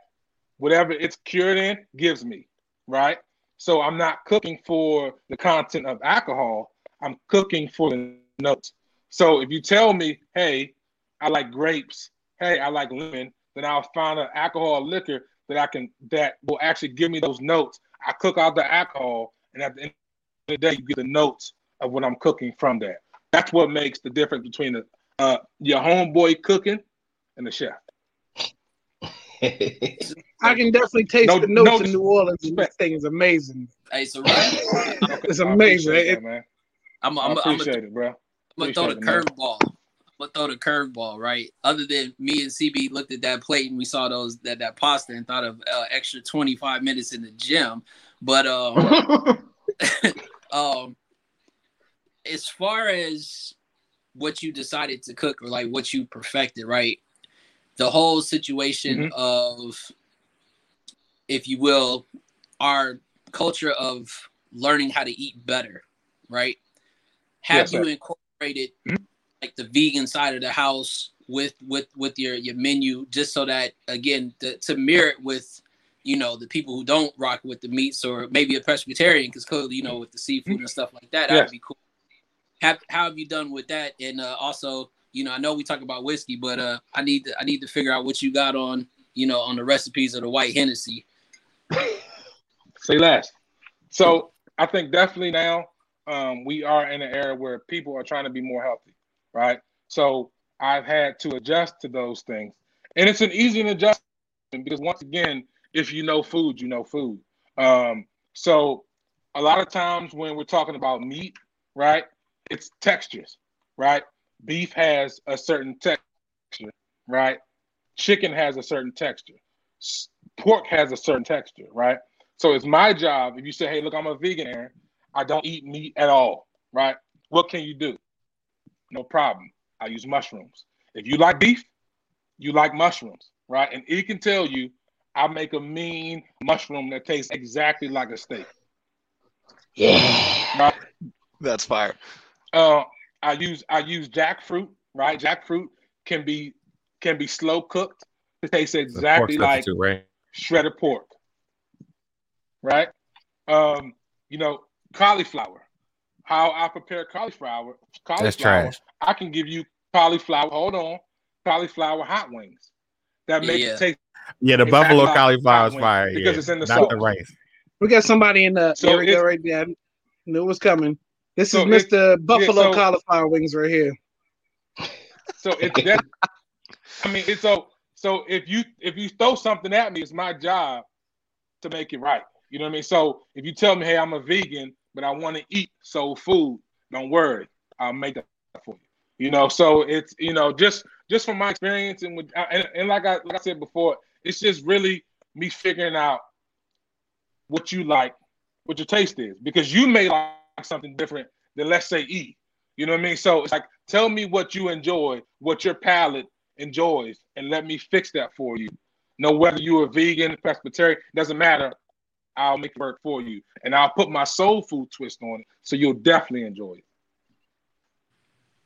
whatever it's cured in gives me, right? So I'm not cooking for the content of alcohol. I'm cooking for the notes. So if you tell me, hey, I like grapes, hey, I like lemon, then I'll find an alcohol liquor that I can that will actually give me those notes. I cook out the alcohol and at the end of the day, you get the notes of what I'm cooking from that. That's what makes the difference between the, uh, your homeboy cooking and the chef.
I can definitely taste no, the notes no in New Orleans. This thing is amazing.
Hey, so
it's amazing. It,
man.
I'm, I'm,
I appreciate
I'm,
it, bro.
I'm gonna throw the curveball. I'm gonna throw the curveball, right? Other than me and CB looked at that plate and we saw those that that pasta and thought of uh, extra 25 minutes in the gym, but um, um, as far as what you decided to cook or like what you perfected, right? The whole situation mm-hmm. of, if you will, our culture of learning how to eat better, right? Have yes, you incorporated mm-hmm. Like the vegan side of the house with with with your your menu just so that again to, to mirror it with you know the people who don't rock with the meats or maybe a pescatarian because clearly you know with the seafood and stuff like that that'd be cool. Have, how have you done with that? And uh, also you know i know we talk about whiskey but uh i need to i need to figure out what you got on you know on the recipes of the white hennessy.
Say less. So i think definitely now um, we are in an era where people are trying to be more healthy right so i've had to adjust to those things and it's an easy adjustment because once again if you know food, you know food. Um, so a lot of times when we're talking about meat, right, it's textures, right? Beef has a certain texture, right? Chicken has a certain texture. Pork has a certain texture, right? So it's my job. If you say, "Hey, look, I'm a vegan, Aaron. I don't eat meat at all," right? What can you do? No problem. I use mushrooms. If you like beef, you like mushrooms, right? And he can tell you I make a mean mushroom that tastes exactly like a steak.
Yeah, right? that's fire.
Uh, I use I use jackfruit. Right, jackfruit can be can be slow cooked. It tastes exactly like right? shredded pork. Right. Um, you know, cauliflower. How I prepare cauliflower. Cauliflower. That's trash. I can give you cauliflower. Hold on, cauliflower hot wings. That make yeah. it taste
yeah, the buffalo cauliflower is fire. Because yeah, it's in the not sauce. the rice.
We got somebody in the so area right there. Knew it was coming. This so is Mr. Buffalo yeah, so, cauliflower wings right here.
So it's that. I mean, it's so so if you if you throw something at me, it's my job to make it right. You know what I mean? So if you tell me, hey, I'm a vegan, but I want to eat soul food, don't worry, I'll make that for you. You know, so it's you know just just from my experience and with and, and like I like I said before, it's just really me figuring out what you like, what your taste is, because you may like something different than let's say E. You know what I mean? So it's like tell me what you enjoy, what your palate enjoys and let me fix that for you. No, whether you're a vegan, Presbyterian, doesn't matter. I'll make it work for you. And I'll put my soul food twist on it. So you'll definitely enjoy it.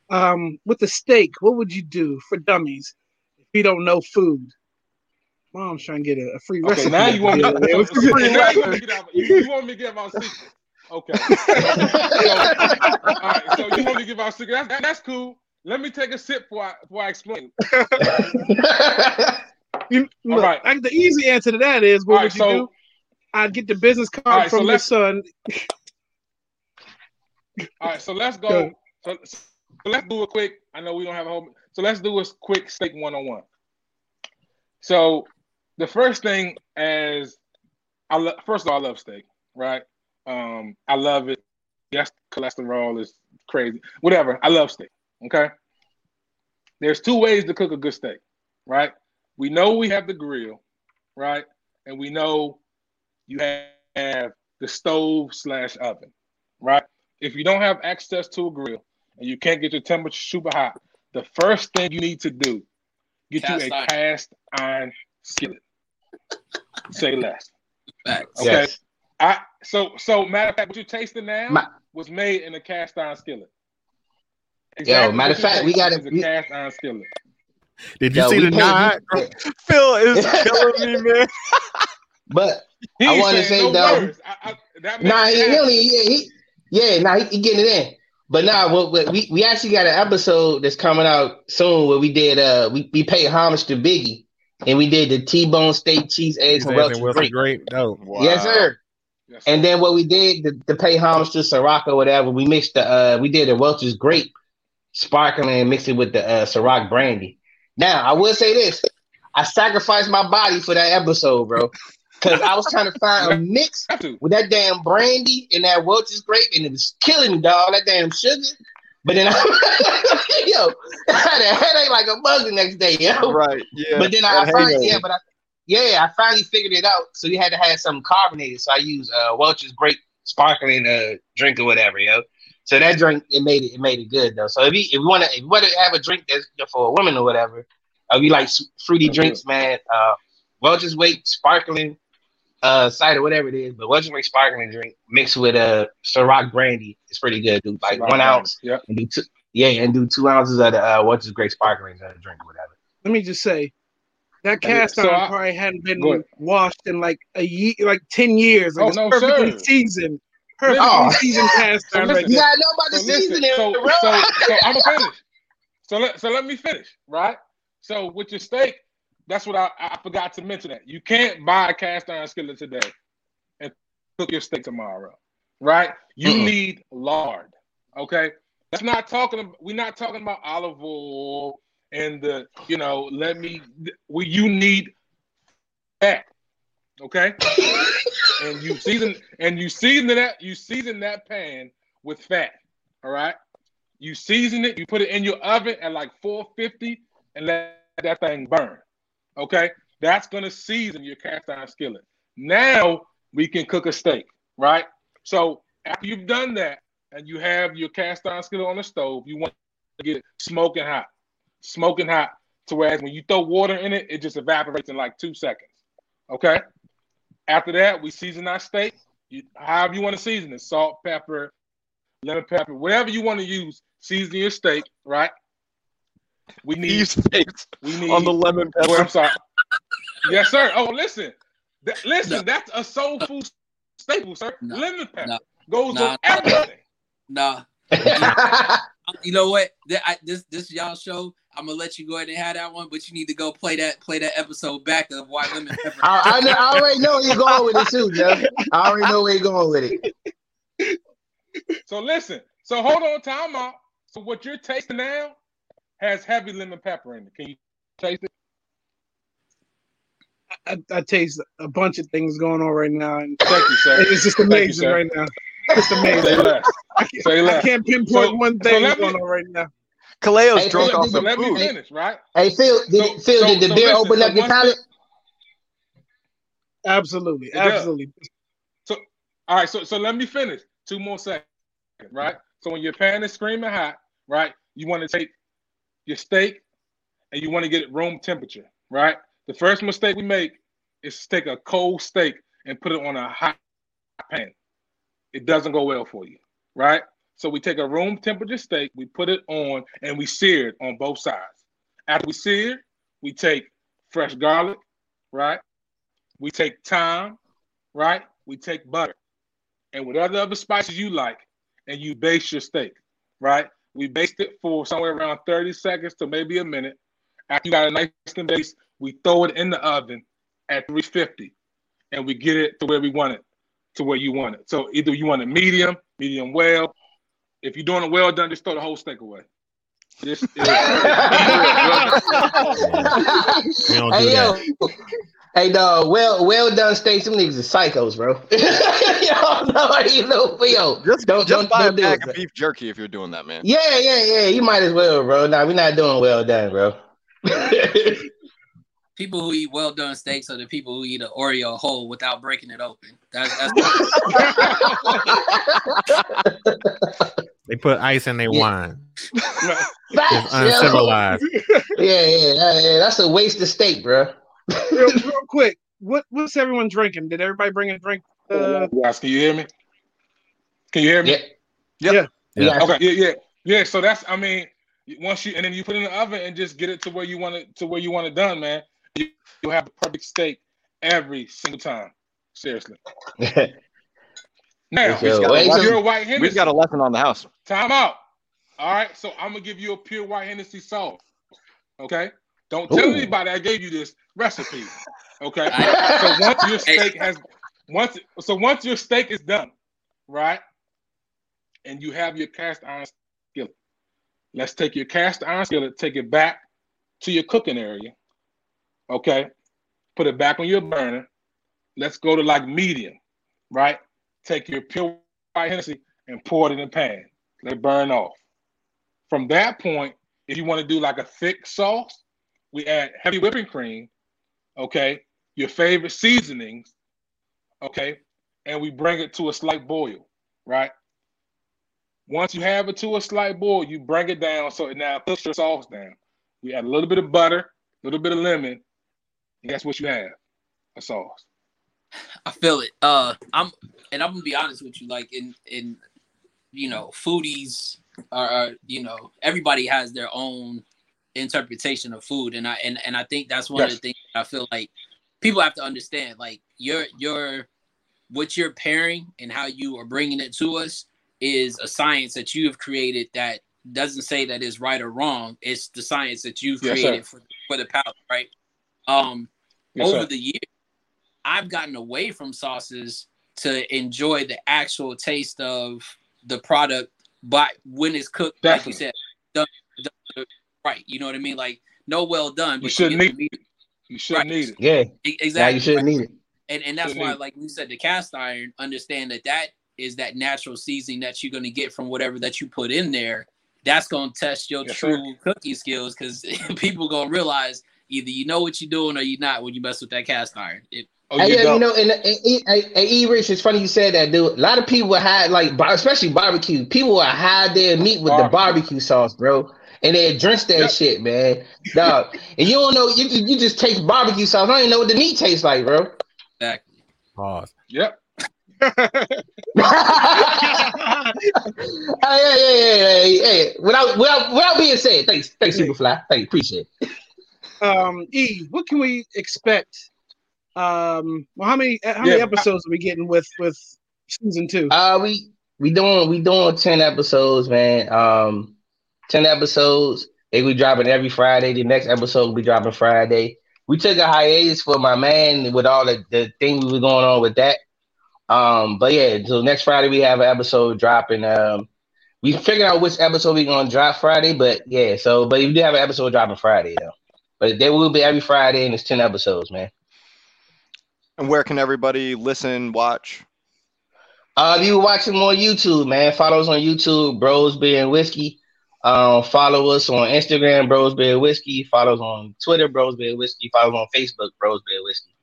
Um, with the steak, what would you do for dummies if you don't know food? Mom's trying to get a, a free
Okay,
recipe.
now you want me,
Yeah, yeah, what's
so-
the
so
free
now you want
recipe?
me to get out, you, you want me to get out my secret. Okay. So, all right, so you want me to give out secret? That's, that's cool. Let me take a sip before I, before I explain.
You, look,
right.
I- the easy answer to that is what
All right,
would you
so
do? I'd get the business card
right, so
from your
let's-
son.
all right, so let's
Go.
So, so let's do a quick. I know we don't have a whole. So let's do a quick steak one on one. So the first thing as I lo- first of all, I love steak, right? Um, I love it. Yes, cholesterol is crazy. Whatever. I love steak. Okay. There's two ways to cook a good steak, right? We know we have the grill, right? And we know you have the stove slash oven, right? If you don't have access to a grill and you can't get your temperature super hot, the first thing you need to do, get
Cast
you a
iron.
cast iron skillet. Say less.
Facts.
Okay.
Yes.
I so so matter of fact, what you're tasting now
Ma-
was made in a cast iron skillet.
Yo,
matter
of fact, we gotta-
is a
we-
cast iron skillet.
Did you
Yo,
see the
paid-
nod?
Phil is killing me, man.
But
He
I wanna say,
no
though-
I, I, that makes
nah, he,
sense.
he only yeah he yeah nah he, he getting it in. But nah, what, what we we actually got an episode that's coming out soon where we did uh we, we paid homage to Biggie and we did the T-bone steak, cheese, eggs, and Welch's
Wilson
grape.
great. No.
Yes, sir.
Yes,
And then what we did to, to pay homage to Ciroc or whatever, we mixed the uh we did the Welch's grape sparkling and mixed it with the uh Ciroc brandy. Now I will say this. I sacrificed my body for that episode, bro. Cause I was trying to find a mix with that damn brandy and that Welch's grape, and it was killing me, dog. That damn sugar. But then I, yo, I had a headache like a bug the next day, yo.
Right. Yeah.
But then I, I finally, yeah, but I, yeah, I finally figured it out. So you had to have something carbonated. So I used uh, Welch's grape sparkling uh, drink or whatever, yo. So that drink it made it it made it good though. So if you if you want to if you want to have a drink that's for a woman or whatever, uh, you like fruity drinks, man. Uh, Welch's grape sparkling uh cider, whatever it is, but Welch's grape sparkling drink mixed with a uh, Ciroc brandy is pretty good, dude. Like one ounce
Yep.
and do two, yeah, and do two ounces of the uh, Welch's great sparkling uh, drink or whatever.
Let me just say, that
Yeah,
cast
so
iron
I-
probably hadn't been
Go
washed in like a year, like ten years. Like
Oh,
it's
no,
perfectly
sir.
seasoned, perfectly
Oh.
seasoned cast iron.
listen,
right
You
there.
about the
So listen,
seasoning,
so, so, so I'm gonna finish. So let so let me finish, right? So with your steak, that's what I, I forgot to mention that you can't buy a cast iron skillet today and cook your steak tomorrow, right? You
Mm-mm.
need lard. Okay, that's not talking. We're not talking about olive oil and the you know. Let me. We you need fat. Okay, and you season and you season that you season that pan with fat. All right. You season it, you put it in your oven at like 450 and let that thing burn. Okay? That's gonna season your cast iron skillet. Now we can cook a steak, right? So after you've done that and you have your cast iron skillet on the stove, you want to get it smoking hot. Smoking hot to whereas when you throw water in it, it just evaporates in like two seconds. Okay. After that, we season our steak. You, however you want to season it, salt, pepper, lemon pepper, whatever you want to use, season your steak, right? We need
He's face
we need
on the lemon
Well,
pepper.
I'm sorry. yes, sir. Oh, listen. Th- listen, that's a soul food staple, sir.
No.
Lemon pepper
No.
goes
Nah.
on everything.
Nah, you know what? Th- I, this this y'all show. I'm gonna let you go ahead and have that one, but you need to go play that play that episode back of why lemon pepper.
I, I, know, I already know where you're going with it too, Joe. I already know where you're going with it.
So listen. So hold on, time out. So what you're tasting now has heavy lemon pepper in it. Can you taste it?
I, I taste a bunch of things going on right now, and
Thank you, sir.
it's just amazing
sir.
right now. It's Just
Say
amazing.
less.
I can't,
Say
I can't pinpoint
So-
one thing
let me-
going on right now.
Kaleo's
Hey,
drunk
Phil,
off
So
the
let me finish, right?
Hey Phil, did,
So-
Phil,
so-
did the
so
beer
listen,
open
so
up your palate?
Absolutely, absolutely.
So, All right, so so let me finish. Two more seconds, right? So when your pan is screaming hot, right, you want to take your steak and you want to get it room temperature, right? The first mistake we make is to take a cold steak and put it on a hot pan. It doesn't go well for you, right? So we take a room temperature steak, we put it on, and we sear it on both sides. After we sear, we take fresh garlic, right? We take thyme, right? We take butter, and whatever other spices you like, and you baste your steak, right? We baste it for somewhere around 30 seconds to maybe a minute. After you got a nice and base, we throw it in the oven at 350 and we get it to where we want it, to where you want it. So either you want it medium, medium well. If you're doing it well done, just throw the whole steak away. This is
We don't do
Hey yo,
that.
Hey dog, well well done steaks. Some niggas is psychos, bro. Y'all know how you know, yo.
Just,
Don't-
just
don't-
buy
don't
a
do
bag of beef jerky if you're doing that, man.
Yeah, yeah, yeah. You might as well, bro. Nah, we're not doing well done, bro.
People who eat well done steaks are the people who eat an Oreo whole without breaking it open. That's that's
They put ice in their
Yeah.
wine.
Facts,
It's uncivilized.
Yeah, yeah, yeah, yeah. That's a waste of steak, bro.
Real, real quick, what what's everyone drinking? Did everybody bring a drink? Uh,
Guys, can you hear me? Can you hear me?
Yeah.
Yeah.
Yeah.
Okay, yeah, yeah, yeah. So that's, I mean, once you and then you put it in the oven and just get it to where you want it to where you want it done, man. You you have the perfect steak every single time. Seriously. Now,
Yo,
if
wait, so-
white Hennessy.
We've got a lesson on the house.
Time out. All right, so I'm gonna give you a pure white Hennessy sauce. Okay, don't tell
Ooh.
anybody I gave you this recipe. Okay, so once your steak has once so once your steak is done, right, and you have your cast iron skillet. Let's take your cast iron skillet, take it back to your cooking area. Okay, put it back on your burner. Let's go to like medium, right? Take your pure white Hennessy and pour it in the pan. Let it burn off. From that point, if you want to do like a thick sauce, we add heavy whipping cream, okay, your favorite seasonings, okay, and we bring it to a slight boil, right? Once you have it to a slight boil, you bring it down so it now puts your sauce down. We add a little bit of butter, a little bit of lemon, and that's what you have, a sauce.
I feel it. Uh, I'm and I'm gonna be honest with you. Like in in you know, foodies are, are you know everybody has their own interpretation of food, and I and and I think that's one of the things I feel like people have to understand. Like your your what you're pairing and how you are bringing it to us is a science that you have created that doesn't say that is right or wrong. It's the science that you've
Yes,
created for for the palate, right? Um,
Yes,
over
sir.
the years, I've gotten away from sauces to enjoy the actual taste of the product, but when it's cooked, like you said, done, done right. You know what I mean? Like no well done,
You shouldn't
get
need-
meat-
You shouldn't
Right.
need it.
Yeah. Now
exactly.
you shouldn't need it.
and and that's why, like we said, the cast iron. Understand that that is that natural seasoning that you're gonna get from whatever that you put in there. That's gonna test your
Yes, sir.
true cooking skills because people gonna realize either you know what you're doing or you're not when you mess with that cast iron. It,
Oh,
Hey,
you
yeah, you know, and, and, and, and E Rich, it's funny you said that, dude. A lot of people hide like, especially barbecue. People will hide their meat with the
Barbecue.
barbecue sauce, bro, and they drench that
Yep.
shit, man. Dog, and you don't know, you, you just taste barbecue sauce. I don't even know what the meat tastes like, bro.
exactly.
Pause.
Yep.
hey, hey, hey, hey, hey. Without, without, without being said, thanks, thanks, Superfly. Thank you, appreciate it.
um, E, what can we expect? Um, well, how many how many
Yeah.
episodes are we getting with with season two?
Uh, we we doing we doing ten episodes, man. Um, ten episodes. They be dropping every Friday. The next episode will be dropping Friday. We took a hiatus for my man with all the the things we were going on with that. Um, but yeah, so next Friday we have an episode dropping. Um, we figured out which episode we're gonna drop Friday, but yeah. So, but we do have an episode dropping Friday though. But there will be every Friday, and it's ten episodes, man.
And where can everybody listen, watch?
Uh, if you watching on YouTube, man, follow us on YouTube, Bros Beer and Whiskey. Um, follow us on Instagram, Bros Beer Whiskey. Follow us on Twitter, Bros Beer Whiskey. Follow us on Facebook, Bros Beer Whiskey.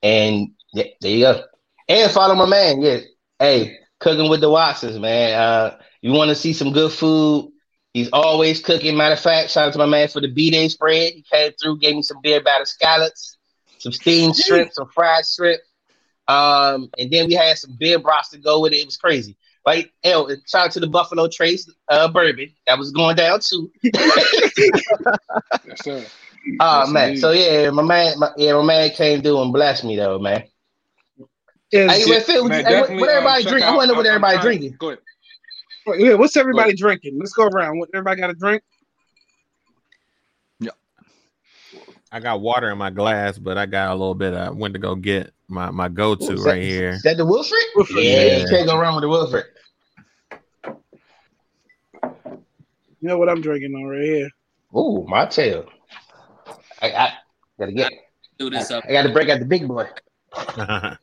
And yeah, there you go. And follow my man, yeah. Hey, cooking with the Watsons, man. Uh, you want to see some good food? He's always cooking. Matter of fact, shout out to my man for the B-Day spread. He came through, gave me some beer batter scallops, some steamed shrimp, some fried shrimp. Um, and then we had some beer broths to go with it. It was crazy. Like, hell, and shout out to the Buffalo Trace uh, bourbon that was going down too.
Yes, sir.
Oh
Yes,
man,
indeed.
so yeah, my man, my, yeah, my man came through and blessed me though, man.
Is-
Hey, but Phil,
Man,
hey, what, what everybody
um,
drink? I
out-
want to know what
I'm- I'm
everybody
trying-
drinking.
Go ahead.
yeah, what's everybody drinking? Let's go around. What everybody got a drink?
Yeah, I got water in my glass, but I got a little bit. I went to go get my my go to right
that-
here.
Is that the Wilfred?
Wilfred,
Yeah,
yeah.
you can't go wrong with the Wilfred.
You know what I'm drinking on right here.
Ooh, my tail. I, I gotta get.
Do this up.
I gotta break out the big boy.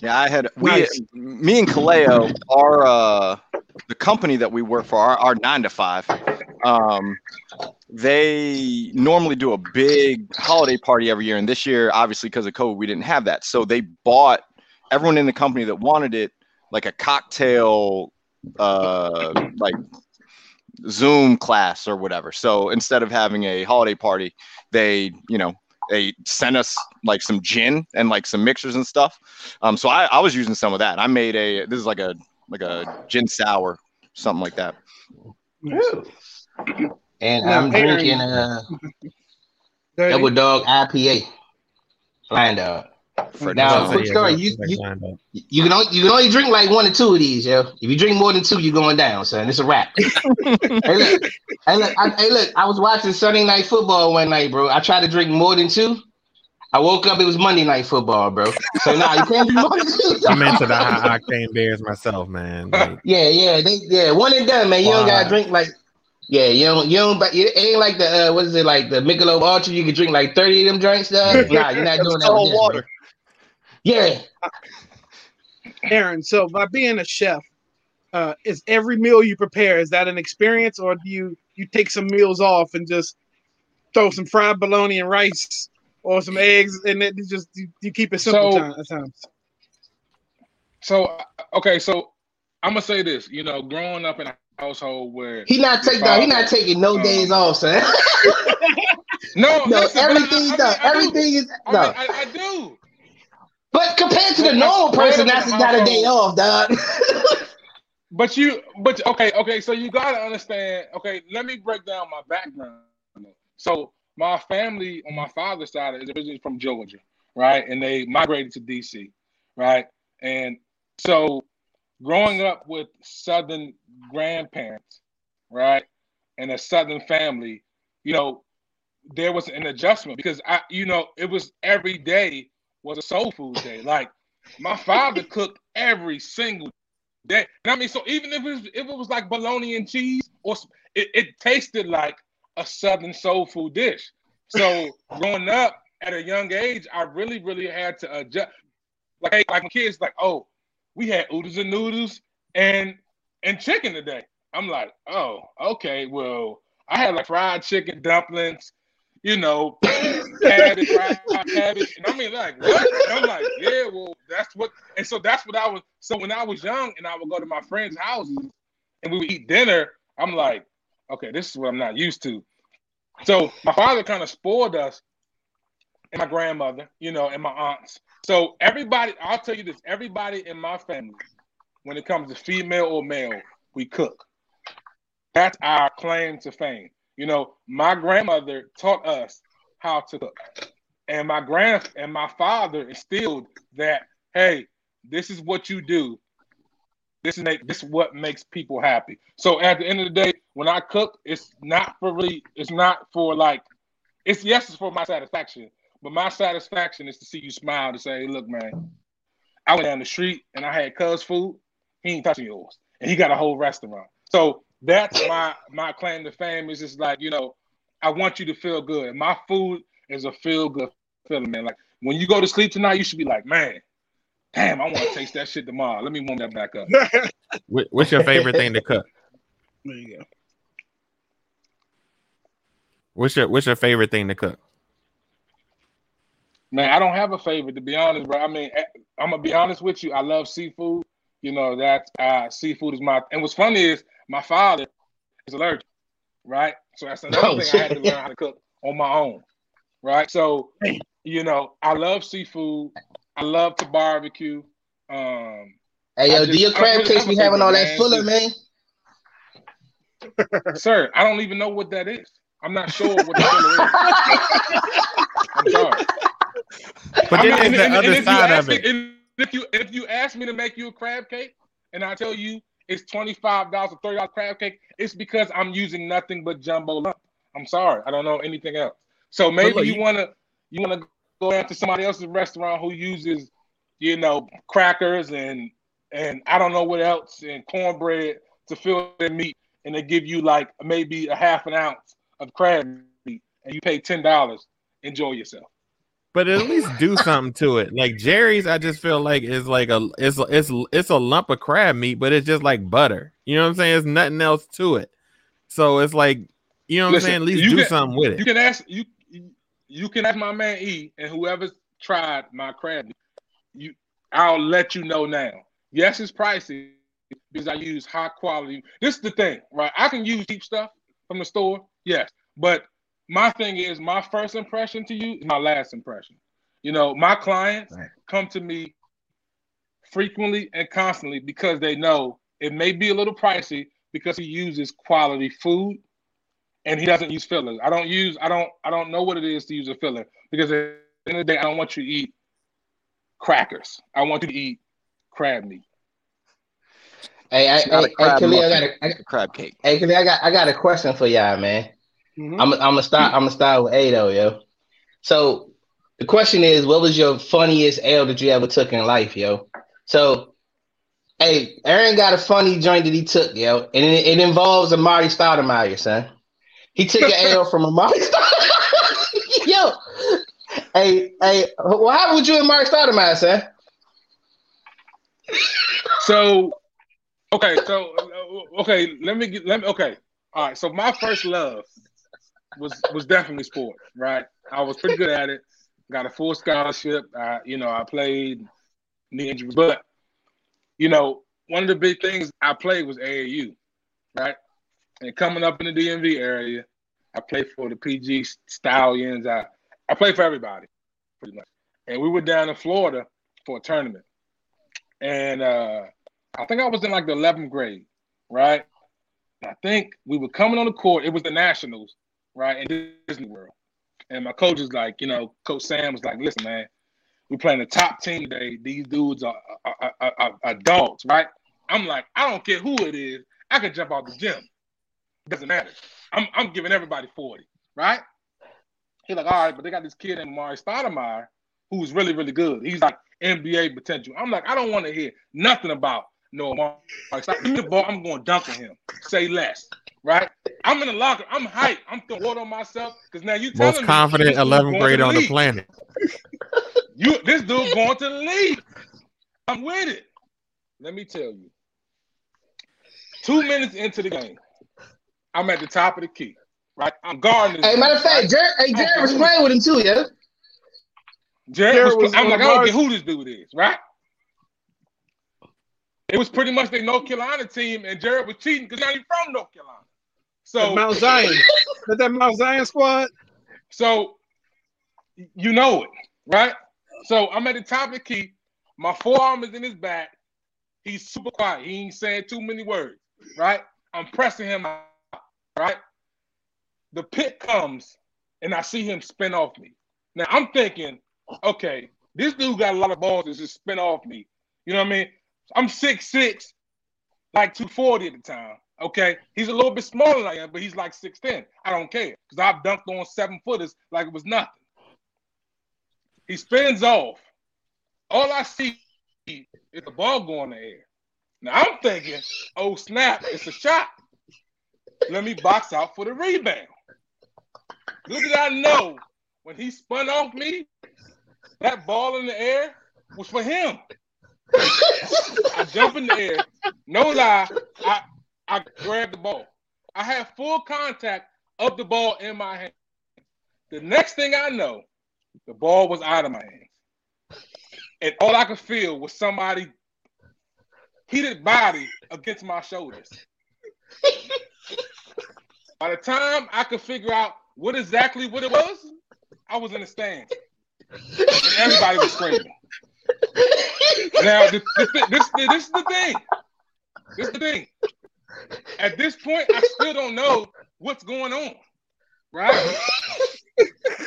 Yeah, I had we,
Nice.
me and Kaleo, our uh, the company that we work for, our, our nine to five. Um, they normally do a big holiday party every year, and this year, obviously because of COVID, we didn't have that. So they bought everyone in the company that wanted it like a cocktail, uh, like Zoom class or whatever. So instead of having a holiday party, they, you know, they sent us like some gin and like some mixers and stuff. Um, so I, I was using some of that. I made a this is like a like a gin sour, something like that.
And
Now,
I'm drinking uh
Dirty.
double dog IPA. Flying dog.
For
Now,
So, yeah,
story, you- you- You can only you can only drink like one or two of these, yo. If you drink more than two, you're going down, son. It's a wrap. hey look, hey look, I, hey look. I was watching Sunday night football one night, bro. I tried to drink more than two. I woke up, it was Monday night football, bro. So now you can't drink more than two.
I'm into the high octane beers myself, man. Like,
Yeah, yeah, they yeah, one and done, man. You don't gotta drink like yeah, you don't you don't but it ain't like the uh, what is it like the Michelob Ultra, you can drink like 30 of them drinks, dog. Nah, you're not doing that.
all
with this, bro.
water.
Yeah.
Aaron, so by being a chef, uh, is every meal you prepare is that an experience, or do you you take some meals off and just throw some fried bologna and rice or some eggs, and then just you, you keep it simple
So-
time, at times?
So okay, so I'm gonna say this. You know, growing up in a household where
He not taking no, he not taking no
Um,
days off, son.
no,
no,
listen, but I-
everything
I,
no,
I, I do.
everything is
I,
no.
mean, I, I do.
But compared to the normal person, that's not a day off, dog.
But you, but okay, okay. So you gotta understand. Okay, let me break down my background. So my family on my father's side is originally from Georgia, right? And they migrated to DC, right? And so growing up with Southern grandparents, right, and a Southern family, you know, there was an adjustment because I, you know, it was every day was a soul food day. Like my father cooked every single day. And I mean, so even if it was, if it was like bologna and cheese, or it, it tasted like a Southern soul food dish. So growing up at a young age, I really, really had to adjust. Like, like my kids, like, oh, we had oodles and noodles and and chicken today. I'm like, oh, okay, well, I had like fried chicken dumplings, you know, cabbage, fried cabbage, and I mean, like, what? And I'm like, yeah, well, that's what. And so that's what I was. So when I was young, and I would go to my friends' houses, and we would eat dinner. I'm like, okay, this is what I'm not used to. So my father kind of spoiled us, and my grandmother, you know, and my aunts. So everybody, I'll tell you this: everybody in my family, when it comes to female or male, we cook. That's our claim to fame. You know, my grandmother taught us how to cook, and my grand and my father instilled that. Hey, this is what you do. This is this is what makes people happy. So at the end of the day, when I cook, it's not for really, it's not for like, it's yes, it's for my satisfaction, but my satisfaction is to see you smile to say, hey, look, man, I went down the street and I had cuz food. He ain't touching yours, and he got a whole restaurant. So that's my my claim to fame is just like you know, I want you to feel good. My food is a feel good feeling, man. Like when you go to sleep tonight, you should be like, man, damn, I want to taste that shit tomorrow. Let me warm that back up.
What's your favorite thing to cook?
There you go.
What's your What's your favorite thing to cook?
Man, I don't have a favorite to be honest, bro. I mean, eh, I'm gonna be honest with you. I love seafood. You know that uh, seafood is my. And what's funny is my father is allergic, right? So that's another
Oh,
thing I had to learn how to cook on my own, right? So, you know, I love seafood. I love to barbecue. Um,
Hey, yo,
just-
do your crab
really
cakes
have
be having all that
man.
fuller, man?
sir, I don't even know what that is. I'm not sure what the filler is. I'm sorry.
But
I
then
mean,
there's the other
if
side of it.
me- and if you if you ask me to make you a crab cake, and I tell you it's twenty five dollars or thirty dollars crab cake, it's because I'm using nothing but jumbo lump. I'm sorry, I don't know anything else. So maybe
look,
you
you-
wanna you wanna go down to somebody else's restaurant who uses, you know, crackers and and I don't know what else and cornbread to fill their meat, and they give you like maybe a half an ounce of crab meat, and you pay ten dollars. Enjoy yourself.
But at least do something to it. Like Jerry's, I just feel like it's like a it's it's it's a lump of crab meat, but it's just like butter. You know what I'm saying? It's nothing else to it. So it's like you know what
Listen,
I'm saying. At least do
can-
something with it.
You can ask you you can ask my man E and whoever's tried my crab. meat, You I'll let you know now. Yes, it's pricey because I use high quality. This is the thing, right? I can use cheap stuff from the store, yes, but my thing is my first impression to you is my last impression. You know, my clients
Right.
come to me frequently and constantly because they know it may be a little pricey because he uses quality food and he doesn't use fillers. I don't use I don't I don't know what it is to use a filler because at the end of the day I don't want you to eat crackers. I want you to eat crab meat.
Hey, I,
It's not a
hey, hey,
crab
I got a, I,
it's a crab cake.
hey, Khalil, I got, I got a question for y'all, man.
Mhm.
I'm, I'm gonna start, I'm gonna start with A though, yo. So the question is, what was your funniest L that you ever took in life, yo? So, hey, Aaron got a funny joint that he took, yo, and it, it involves Amar'e Stoudemire, son. He took an L from Amar'e Stoudemire. yo, hey, hey, what happened with you and Amar'e Stoudemire, son?
So okay, so uh, okay, let me get let me okay. All right, so my first love was was definitely sport, right? I was pretty good at it. Got a full scholarship. I, you know, I played knee injuries, but you know, one of the big things I played was AAU, right? And coming up in the DMV area, I played for the PG Stallions. I I played for everybody, pretty much. And we were down in Florida for a tournament, and uh, I think I was in like the 11th grade, right? I think we were coming on the court. It was the Nationals, right, in Disney World. And my coach is like, you know, Coach Sam was like, listen, man, we're playing the top team today. These dudes are, are, are, are, dogs, right? I'm like, I don't care who it is. I could jump out the gym. Doesn't matter. I'm, I'm giving everybody 40, right? He's like, all right, but they got this kid named Mari Stoudemire who's really, really good. He's like NBA potential. I'm like, I don't want to hear nothing about no Amar'e. Stoudemire. The ball. I'm going to dunk on him. Say less, right? I'm in the locker. I'm hyped. I'm throwing water on myself because now you telling
Most confident
this
11th
going to
grader on the planet.
You, this dude going to the league. I'm with it. Let me tell you. Two minutes into the game, I'm at the top of the key. Right, I'm guarding. This
Hey, matter of fact, Jared, hey, Jared was playing with him too, yo.
Jared,
Jared
was,
was
I'm like,
the
I don't
bars.
care who this dude is, right? It was pretty much the North Carolina team, and Jared was cheating because not even from North Carolina. So,
Mount Zion. That that Mount Zion squad.
so you know it, right? So I'm at the top of the key. My forearm is in his back. He's super quiet. He ain't saying too many words, right? I'm pressing him out, right? The pick comes, and I see him spin off me. Now I'm thinking, okay, this dude got a lot of balls to just spin off me. You know what I mean? I'm 6'6, like 240 at the time. Okay. He's a little bit smaller than I am, but he's like 6'10. I don't care. Because I've dunked on seven footers like it was nothing. He spins off. All I see is the ball going in the air. Now I'm thinking, oh snap, it's a shot. Let me box out for the rebound. Look at I know when he spun off me, that ball in the air was for him. I jump in the air, no lie, I I grabbed the ball. I had full contact of the ball in my hand. The next thing I know, the ball was out of my hands. And all I could feel was somebody heated body against my shoulders. By the time I could figure out what exactly what it was, I was in the stands. And everybody was screaming. Now this, this, this, this is the thing. This is the thing. At this point, I still don't know what's going on. Right?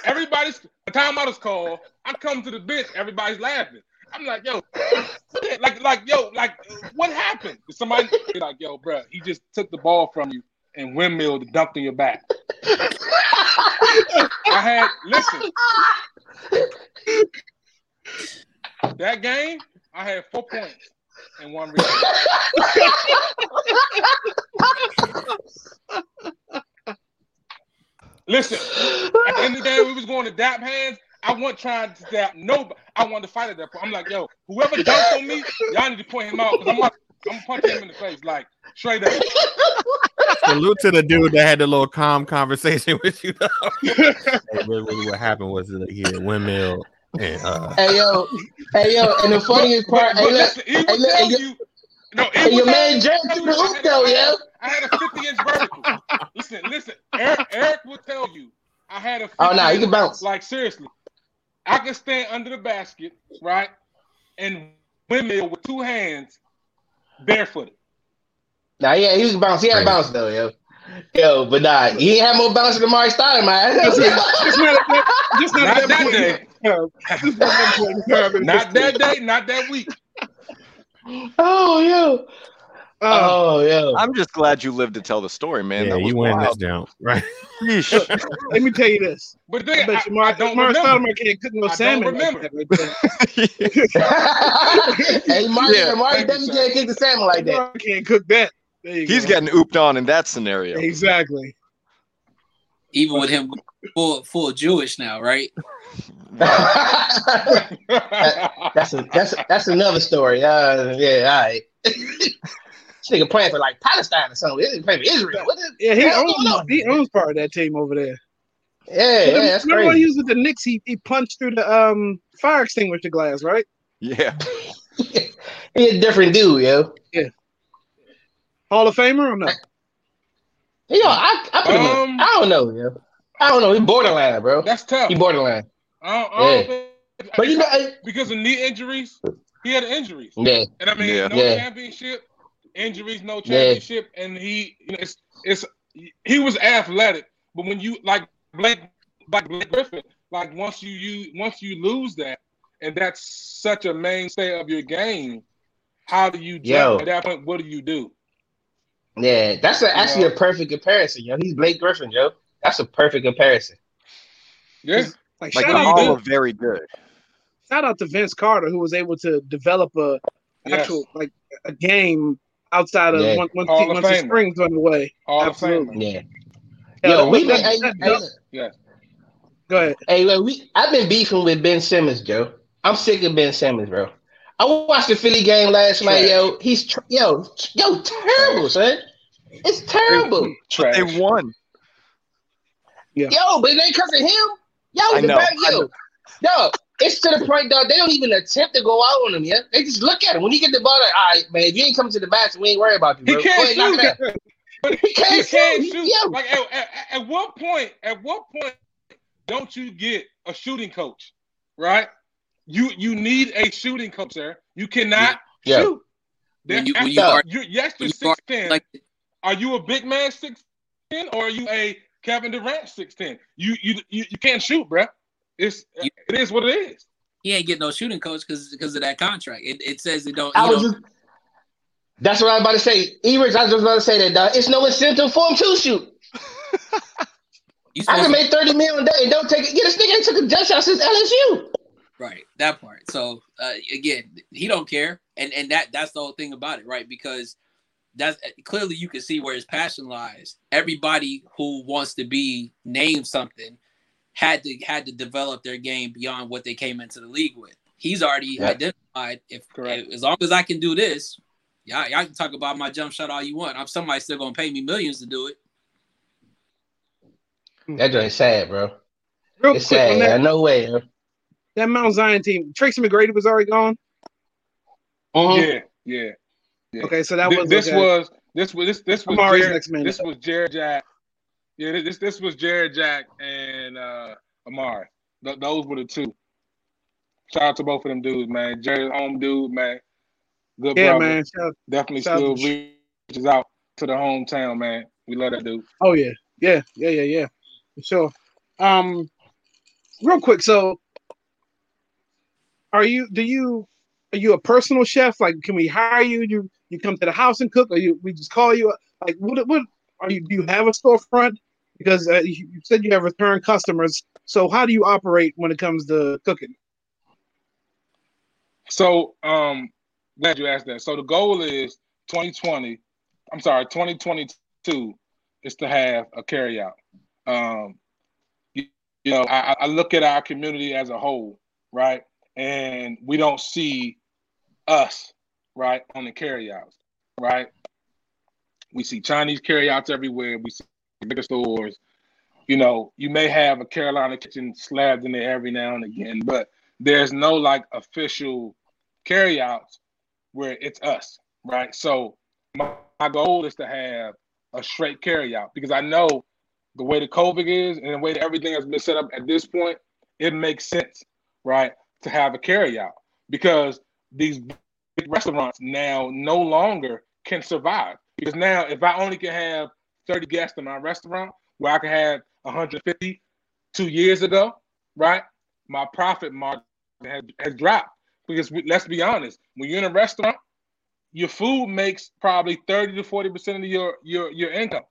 Everybody's the timeout is called. I come to the bench, everybody's laughing. I'm like, yo, like, like, yo, like, what happened? Somebody like, yo, bro, he just took the ball from you and windmilled, dunked in your back. I had listen. That game, I had four points and one rebound. Listen, at the end of the day, we was going to dap hands. I wasn't trying to dap nobody. I wanted to fight at that point. I'm like, yo, whoever dunked on me, y'all need to point him out because I'm, like, I'm punching him in the face, like straight up.
Salute to the dude that had the little calm conversation with you. Though. really, really, what happened was that he had windmill and uh,
Hey yo, hey yo, and the funniest part,
But,
hey
but
look,
listen, he would
hey, look,
tell
hey,
you. No, it
hey, your man jumped through the hoop though, yo.
I had a 50 inch vertical. listen, listen. Eric, Eric will tell you I had a 50
Oh no, you can bounce.
Like seriously, I could stand under the basket, right, and windmill with two hands, barefooted.
Nah, yeah, he was bounce. He had
Right.
bounce though, yo. Yo, but nah, he ain't have more bounce than Mari Stein, man.
Just not at that, just not
Not
that
that day.
No, just not that point in time in
Not that
history.
day, not that week.
oh, yo.
Uh,
Oh, yo.
I'm just glad you lived to tell the story, man.
yeah,
that was
you win this
wild.
down, right?
Yeesh.
let me tell you this.
But
I
then
bet
I,
you Mar-
I don't
Mars
remember.
Stoudemire can't cook no
I don't
salmon. like
remember.
that right there.
hey, Mari,
Yeah.
Mari definitely can't cook the salmon like that.
Can't cook that. There you
He's
go.
getting ooped on in that scenario.
exactly.
Even with him full full Jewish now, right?
that's a that's that's another story. Uh, yeah, all right. this nigga playing for like Palestine or something. This nigga playing for Israel. What the,
Yeah, he owns,
on?
he owns part of that team over there.
yeah, yeah, that's
Remember when he was with the Knicks? He, he punched through the um fire extinguisher glass, right?
Yeah.
he a different dude, yo.
Hall of Famer or no?
Yo, I, I put him.
Um,
in- I don't know, yo. I don't know. He borderline, bro.
That's tough.
He borderline.
I don't, I don't
Yeah.
think-
But you know, I-
because of knee injuries, he had injuries.
yeah,
And I mean,
Yeah.
no
Yeah.
championship, injuries, no
Yeah.
championship, and he, you know, it's, it's, he was athletic, but when you like Blake, like Blake Griffin, like once you you once you lose that, and that's such a mainstay of your game, how do you
Yo.
jump at that point? What do you do?
Yeah. That's a, actually
Yeah.
a perfect comparison, yo. He's Blake Griffin, yo. That's a perfect comparison.
Yeah,
Like,
Like
shout,
they're
out,
do.
all very good.
shout out to Vince Carter who was able to develop a
Yes.
actual like a game outside of
Yeah.
once once,
Hall
once the
Famer.
springs went away.
all
Absolutely.
the.
Yeah.
Yeah,
Yo, we
that-
been, hey, hey,
that-
look.
Go ahead.
Hey, look, we I've been beefing with Ben Simmons, Joe. I'm sick of Ben Simmons, bro. I watched the Philly game last night, yo. He's tr- yo, yo, terrible, son. It's terrible,
Trash.
They won.
yo. But it ain't because of him. Yo,
I
the
know,
back,
I
yo, yo. It's to the point, though. They don't even attempt to go out on him, yeah. They just look at him when he get the ball. Like, all right, man. If you ain't coming to the basket, we ain't worried about you.
He can't
Go ahead,
shoot. But
He can't
you can't
shoot.
shoot.
Yo.
Like at, at, at what point? At what point don't you get a shooting coach? Right? You you need a shooting coach, sir. You cannot
Yeah.
shoot.
When you- when you are-
you're, yes, you're
when you are-
six ten.
Like
are you a big man six ten or are you a Kevin Durant six ten? You you you, you can't shoot, bruh. It's
You-
it is what it is.
he ain't getting no shooting coach because because of that contract. It, it says it don't.
I
you
was
know,
just. That's what I was about to say. Eric, I was just about to say that, dog. It's no incentive for him to shoot.
you
I can make 30 million a day don't take it. Yeah, this nigga ain't took a jump shot since LSU.
Right, that part. So uh, again, he don't care, and and that that's the whole thing about it, right? Because that's clearly you can see where his passion lies. Everybody who wants to be named something had to had to develop their game beyond what they came into the league with. He's already
Yeah.
identified if,
Correct.
as long as I can do this, y'all, y'all can talk about my jump shot all you want. I'm somebody still gonna pay me millions to do it.
That joint's sad, bro.
Real
It's
quick
sad.
that,
Yeah, no way. Yo.
that Mount Zion team, Tracy McGrady was already gone.
Mhm.
Yeah, yeah. yeah.
Okay, so that
Thi-
was
this
okay.
was this was this this was
Amar'e's
Jared,
next man.
this was Jarrett Jack Yeah, this this was Jarrett Jack and uh Amar'e. Th- those were the two. Shout out to both of them dudes, man. Jared home dude, man. Good
Yeah,
brother.
man. Shout-
Definitely
shout
still
to-
reaches out to the hometown, man. We love that dude.
Oh yeah, yeah, yeah, yeah, yeah. For sure. Um, real quick. So, are you? Do you? Are you a personal chef? Like, can we hire you? You you come to the house and cook, or you we just call you? Like, what? What are you? Do you have a storefront? Because uh, you, said you have return customers. So, how do you operate when it comes to cooking?
So, um, glad you asked that. So the goal is 2020. I'm sorry, 2022 is to have a carryout. Um, you, you know, I, I look at our community as a whole, right, and we don't see us, right, on the carryouts, right. We see Chinese carryouts everywhere. We see bigger stores. You know, you may have a Carolina kitchen slabbed in there every now and again, but there's no like official carryouts where it's us, right? So my, my goal is to have a straight carryout because I know the way the COVID is and the way everything has been set up at this point, it makes sense, right, to have a carryout because these big restaurants now no longer can survive because now if I only can have 30 guests in my restaurant where I can have 150 two years ago, right? My profit margin has, has dropped because we, let's be honest, when you're in a restaurant, your food makes probably 30 to 40 percent of your your your income.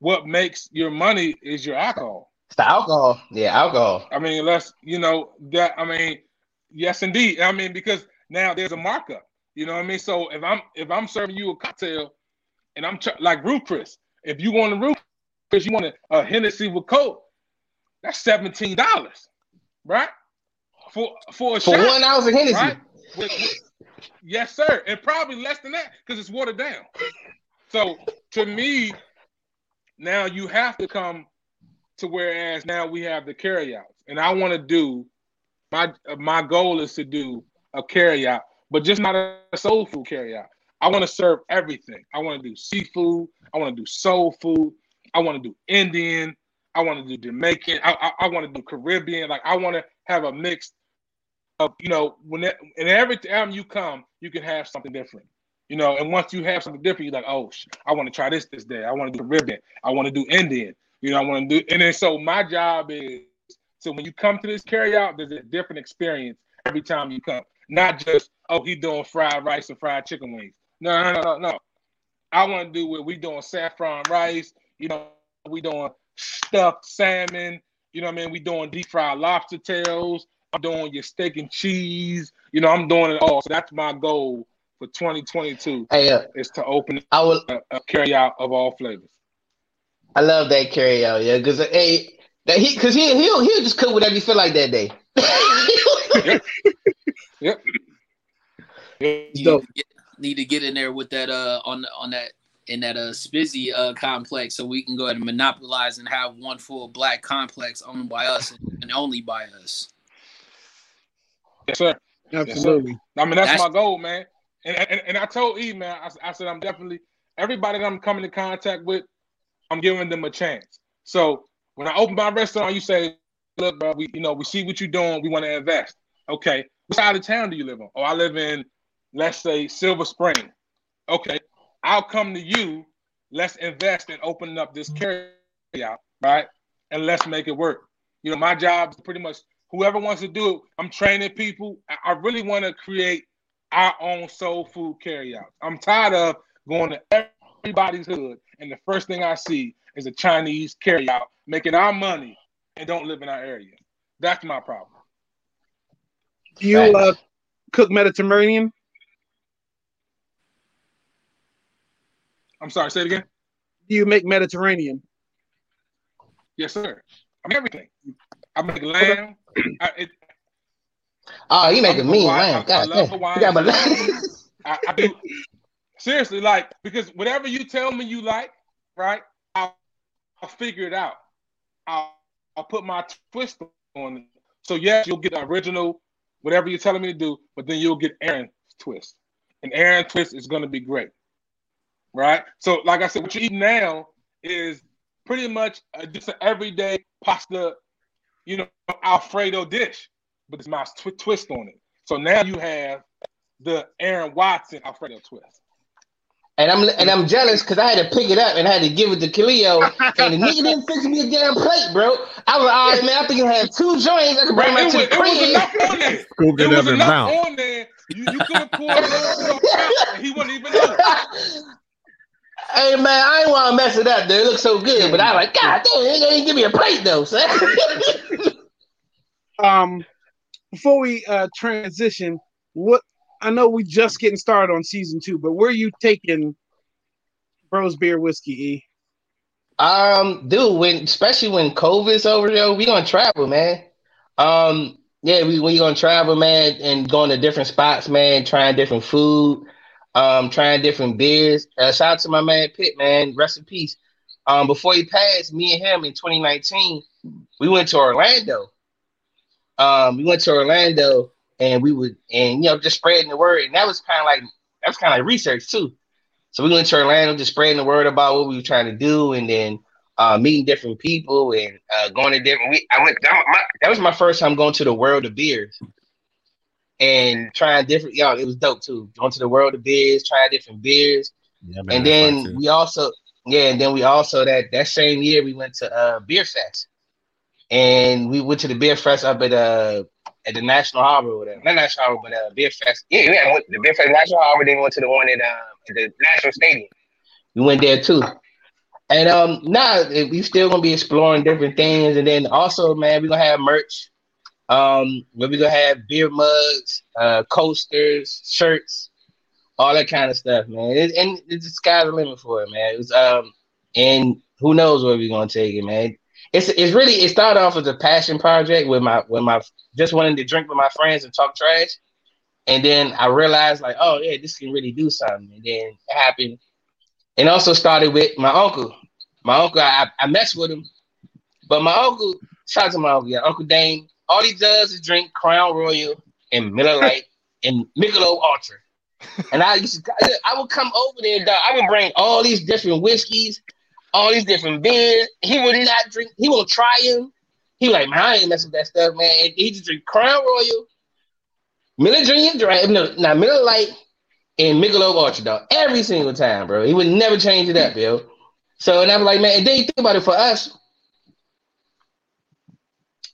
What makes your money is your alcohol.
It's the alcohol. Yeah, alcohol.
I mean, unless you know that. I mean, yes, indeed. I mean, because now there's a markup. You know what I mean? So if I'm if I'm serving you a cocktail, and I'm ch- like Ruth's Chris, if you want a Ruth's Chris, you want a, a Hennessy with Coke, that's seventeen dollars, right? For for a
For
shot,
one ounce of Hennessy.
right? With- with- yes, sir, and probably less than that because it's watered down. So to me, now you have to come to whereas now we have the carryouts, and I want to do my my goal is to do a carryout, but just not a soul food carryout. I want to serve everything. I want to do seafood. I want to do soul food. I want to do Indian. I want to do Jamaican. I, I, I want to do Caribbean. Like I want to have a mix of you know when and every time you come, you can have something different. You know, and once you have something different, you're like, oh, I want to try this this day. I want to do Caribbean. I want to do Indian. You know, I want to do, and then so my job is so when you come to this carryout, there's a different experience every time you come. Not just oh, he doing fried rice and fried chicken wings. No, no, no, no, no. I want to do what we doing saffron rice. You know, we doing stuffed salmon. You know what I mean? We doing deep fried lobster tails. I'm doing your steak and cheese. You know, I'm doing it all. So that's my goal for 2022
Hey, uh,
is to open
I will.
a, a carry out of all flavors.
I love that carry out. Yeah, because hey, that he because he he'll he'll just cook whatever you feel like that day.
You
dope.
get- need to get in there with that uh on on that in that uh Spizzy uh complex so we can go ahead and monopolize and have one full black complex owned by us and, and only by us.
Yes, sir.
Absolutely.
I mean, that's,
That's-
my goal, man. And, and, and I told E, man, I, I said, I'm definitely, everybody that I'm coming in contact with, I'm giving them a chance. So when I open my restaurant, you say, look, bro, we, you know, we see what you're doing. We want to invest. Okay. What side of town do you live on? Oh, I live in, let's say, Silver Spring. Okay. I'll come to you. Let's invest in opening up this carry out, right? And let's make it work. You know, my job is pretty much whoever wants to do it, I'm training people. I, really want to create our own soul food carry carryout. I'm tired of going to everybody's hood, and the first thing I see is a Chinese carryout making our money and don't live in our area. That's my problem.
Do you uh, cook Mediterranean?
I'm sorry, say it again.
Do you make Mediterranean?
Yes, sir. I mean everything. I make lamb. I, it,
Oh, you make a
I'm
mean
Hawaiian.
man.
I-
God
I love
damn.
Hawaiian.
Got my
I, I do seriously like because whatever you tell me you like, right? I'll, I'll figure it out. I'll, I'll put my twist on it. So yes, you'll get the original, whatever you're telling me to do, but then you'll get Aaron's twist, and Aaron's twist is going to be great, right? So like I said, what you eat now is pretty much a, just an everyday pasta, you know, Alfredo dish, but it's my tw- twist on it. So now you have the Aaron Watson Alfredo twist.
And I'm and I'm jealous because I had to pick it up and I had to give it to Khalil, and the nigga didn't fix me a damn plate, bro. I was like, all right, man, I think I have two joints. I can bring
Right,
my
it,
to
was,
the
it was
crib.
enough on there.
Scooped
It
it
was
up and
enough
bounced.
on there. You, you could have poured it over your cup, and he wouldn't even know.
Hey man, I ain't want to mess it up, dude. It looks so good, but I like, God damn, they ain't give me a plate though, son.
Um, before we uh transition, what I know we just getting started on season two, but where are you taking Bros Beer Whiskey? E?
Um, dude, when especially when COVID's over, yo, we gonna travel, man. Um, yeah, we we gonna travel, man, and going to different spots, man, trying different food, um, trying different beers. Uh, shout out to my man Pitt, man, rest in peace. Um, before he passed, me and him in 2019, we went to Orlando. Um, we went to Orlando and we would and you know just spreading the word, and that was kind of like that was kind of like research too. So we went to Orlando, just spreading the word about what we were trying to do, and then uh, meeting different people and uh, going to different. We, I went. That, was my, that was my first time going to the world of beers and trying different. Y'all, it was dope too. Going to the world of beers, trying different beers,
Yeah, man,
and then we also, yeah, and then we also that that same year we went to uh, Beer Fest, and we went to the Beer Fest up at uh at the National Harbor, or whatever. Not National Harbor, but uh, Beer Fest. Yeah, yeah, the Beer Fest National Harbor. Then we went to the one at uh, the National Stadium. We went there too. And um, now we still gonna be exploring different things, and then also, man, we gonna have merch. Um, where we gonna have beer mugs, uh, coasters, shirts, all that kind of stuff, man. It, and the sky's the limit for it, man. It was um, and who knows where we're gonna take it, man. It's it's really it started off as a passion project with my with my just wanting to drink with my friends and talk trash, and then I realized like, oh yeah, this can really do something, and then it happened. And also started with my uncle. My uncle, I, I messed with him, but my uncle, shout out to my uncle, yeah, Uncle Dane. All he does is drink Crown Royal and Miller Lite and Michelob Ultra. And I used to, I would come over there, dog. I would bring all these different whiskeys, all these different beers. He would not drink. He won't try them. He like, man, I ain't messing with that stuff, man. And he just drink Crown Royal, Miller Dream, Dry, no, not Miller Lite, and Michelob Ultra, dog. Every single time, bro. He would never change it up, yo. So and I'm like, man, and then you think about it for us.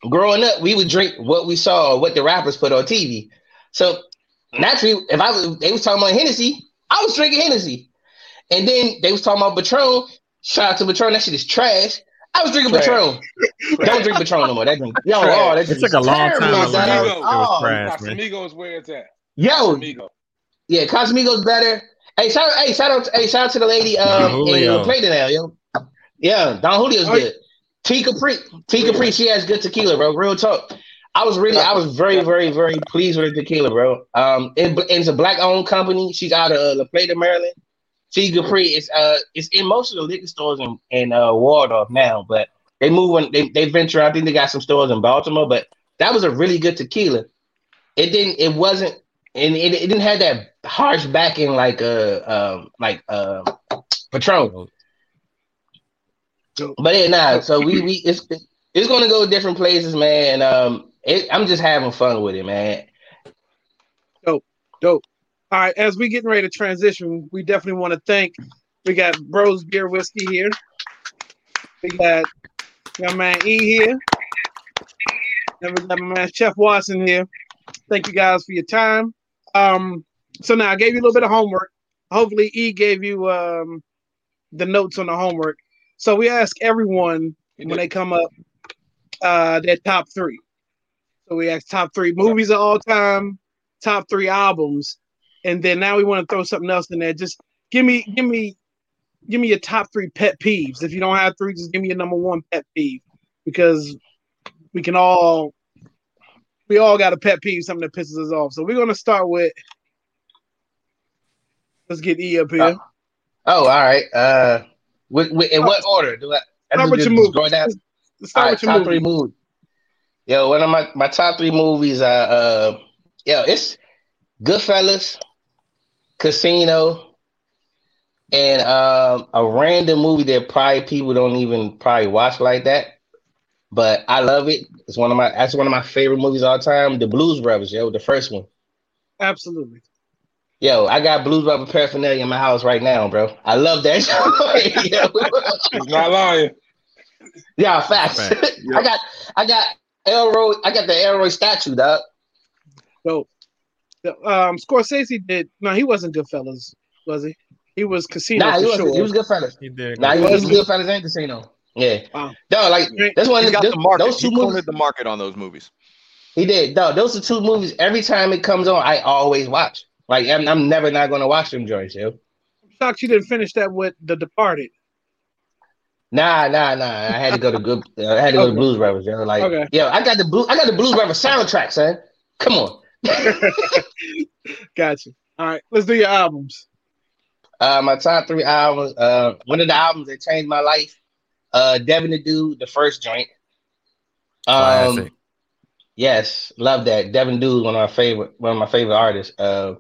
Growing up, we would drink what we saw, what the rappers put on TV. So naturally, if I was, they was talking about Hennessy, I was drinking Hennessy. And then they was talking about Patron. Shout out to Patron, that shit is trash. I was drinking
Trash.
Patron. Don't drink Patron no more. That drink, yo,
Trash.
oh, that
It took a long time
terrible,
to
Casamigos.
it was
Oh,
trash, man.
Casamigos, where it's at?
Yo,
Casamigos.
yeah, Cosmigo's better. Hey, shout, hey, shout out, hey, shout out to the lady um
Don Julio.
in play now, yo. Yeah, Don Julio's good. T Capri, T Capri, she has good tequila, bro. Real talk. I was really, I was very, very, very pleased with her tequila, bro. Um, it, it's a black-owned company. She's out of uh, La Plata, Maryland. T Capri is uh, it's in most of the liquor stores in in uh, Waldorf now, but they move on. They they venture. I think they got some stores in Baltimore, but that was a really good tequila. It didn't. It wasn't, and it, it didn't have that harsh backing like uh um like uh Patron. But yeah, nah. So we we it's it's gonna go different places, man. Um, it, I'm just having fun with it, man.
Dope, dope. All right, as we getting ready to transition, we definitely want to thank. We got Bros Beer Whiskey here. We got my man E here. And we got my man Chef Watson here. Thank you guys for your time. Um, so now I gave you a little bit of homework. Hopefully, E gave you um the notes on the homework. So we ask everyone when they come up uh their top three. So we ask top three movies of all time, top three albums, and then now we want to throw something else in there. Just give me, give me, give me your top three pet peeves. If you don't have three, just give me your number one pet peeve because we can all, we all got a pet peeve, something that pisses us off. So we're gonna start with. Let's get E up here.
Oh, all right. Uh, with, with, in what order do I? I
Start with your movie.
Go down.
Let's start
right,
with your
top
movie.
three movies. Yo, one of my, my top three movies are uh yo, it's Goodfellas, Casino, and um, a random movie that probably people don't even probably watch like that. But I love it. It's one of my that's one of my favorite movies all time. The Blues Brothers, yo, the first one.
Absolutely.
Yo, I got Blues Brother paraphernalia in my house right now, bro. I love that.
He's not lying.
yeah, facts.
Fact.
I got I got Elroy, I got the Elroy statue, dog.
So, um, Scorsese did. No, he wasn't Goodfellas, was he? He was Casino
Nah, he was
sure.
he was good fellas.
He did.
Nah, he
go-
was, he was good fellas and casino. Yeah.
Wow.
No, like that's one
He
of
got
the,
the market.
those two
he
movies.
cornered the market on those movies.
He did. No, those are two movies. Every time it comes on, I always watch. Like I'm, I'm never not gonna watch them joints, yo.
I'm shocked you didn't finish that with The Departed.
Nah, nah, nah. I had to go to good. Uh, I had to go
Okay.
to Blues Brothers, yo. Like,
Okay.
yo, I got the blue. I got the Blues Brothers soundtrack, son. Come on.
Gotcha. All right, let's do your albums.
Uh, my top three albums. Uh, one of the albums that changed my life. Uh, Devin the Dude, the first joint. Um,
Classic.
yes, love that. Devin Dude, one of my favorite, one of my favorite artists. Uh,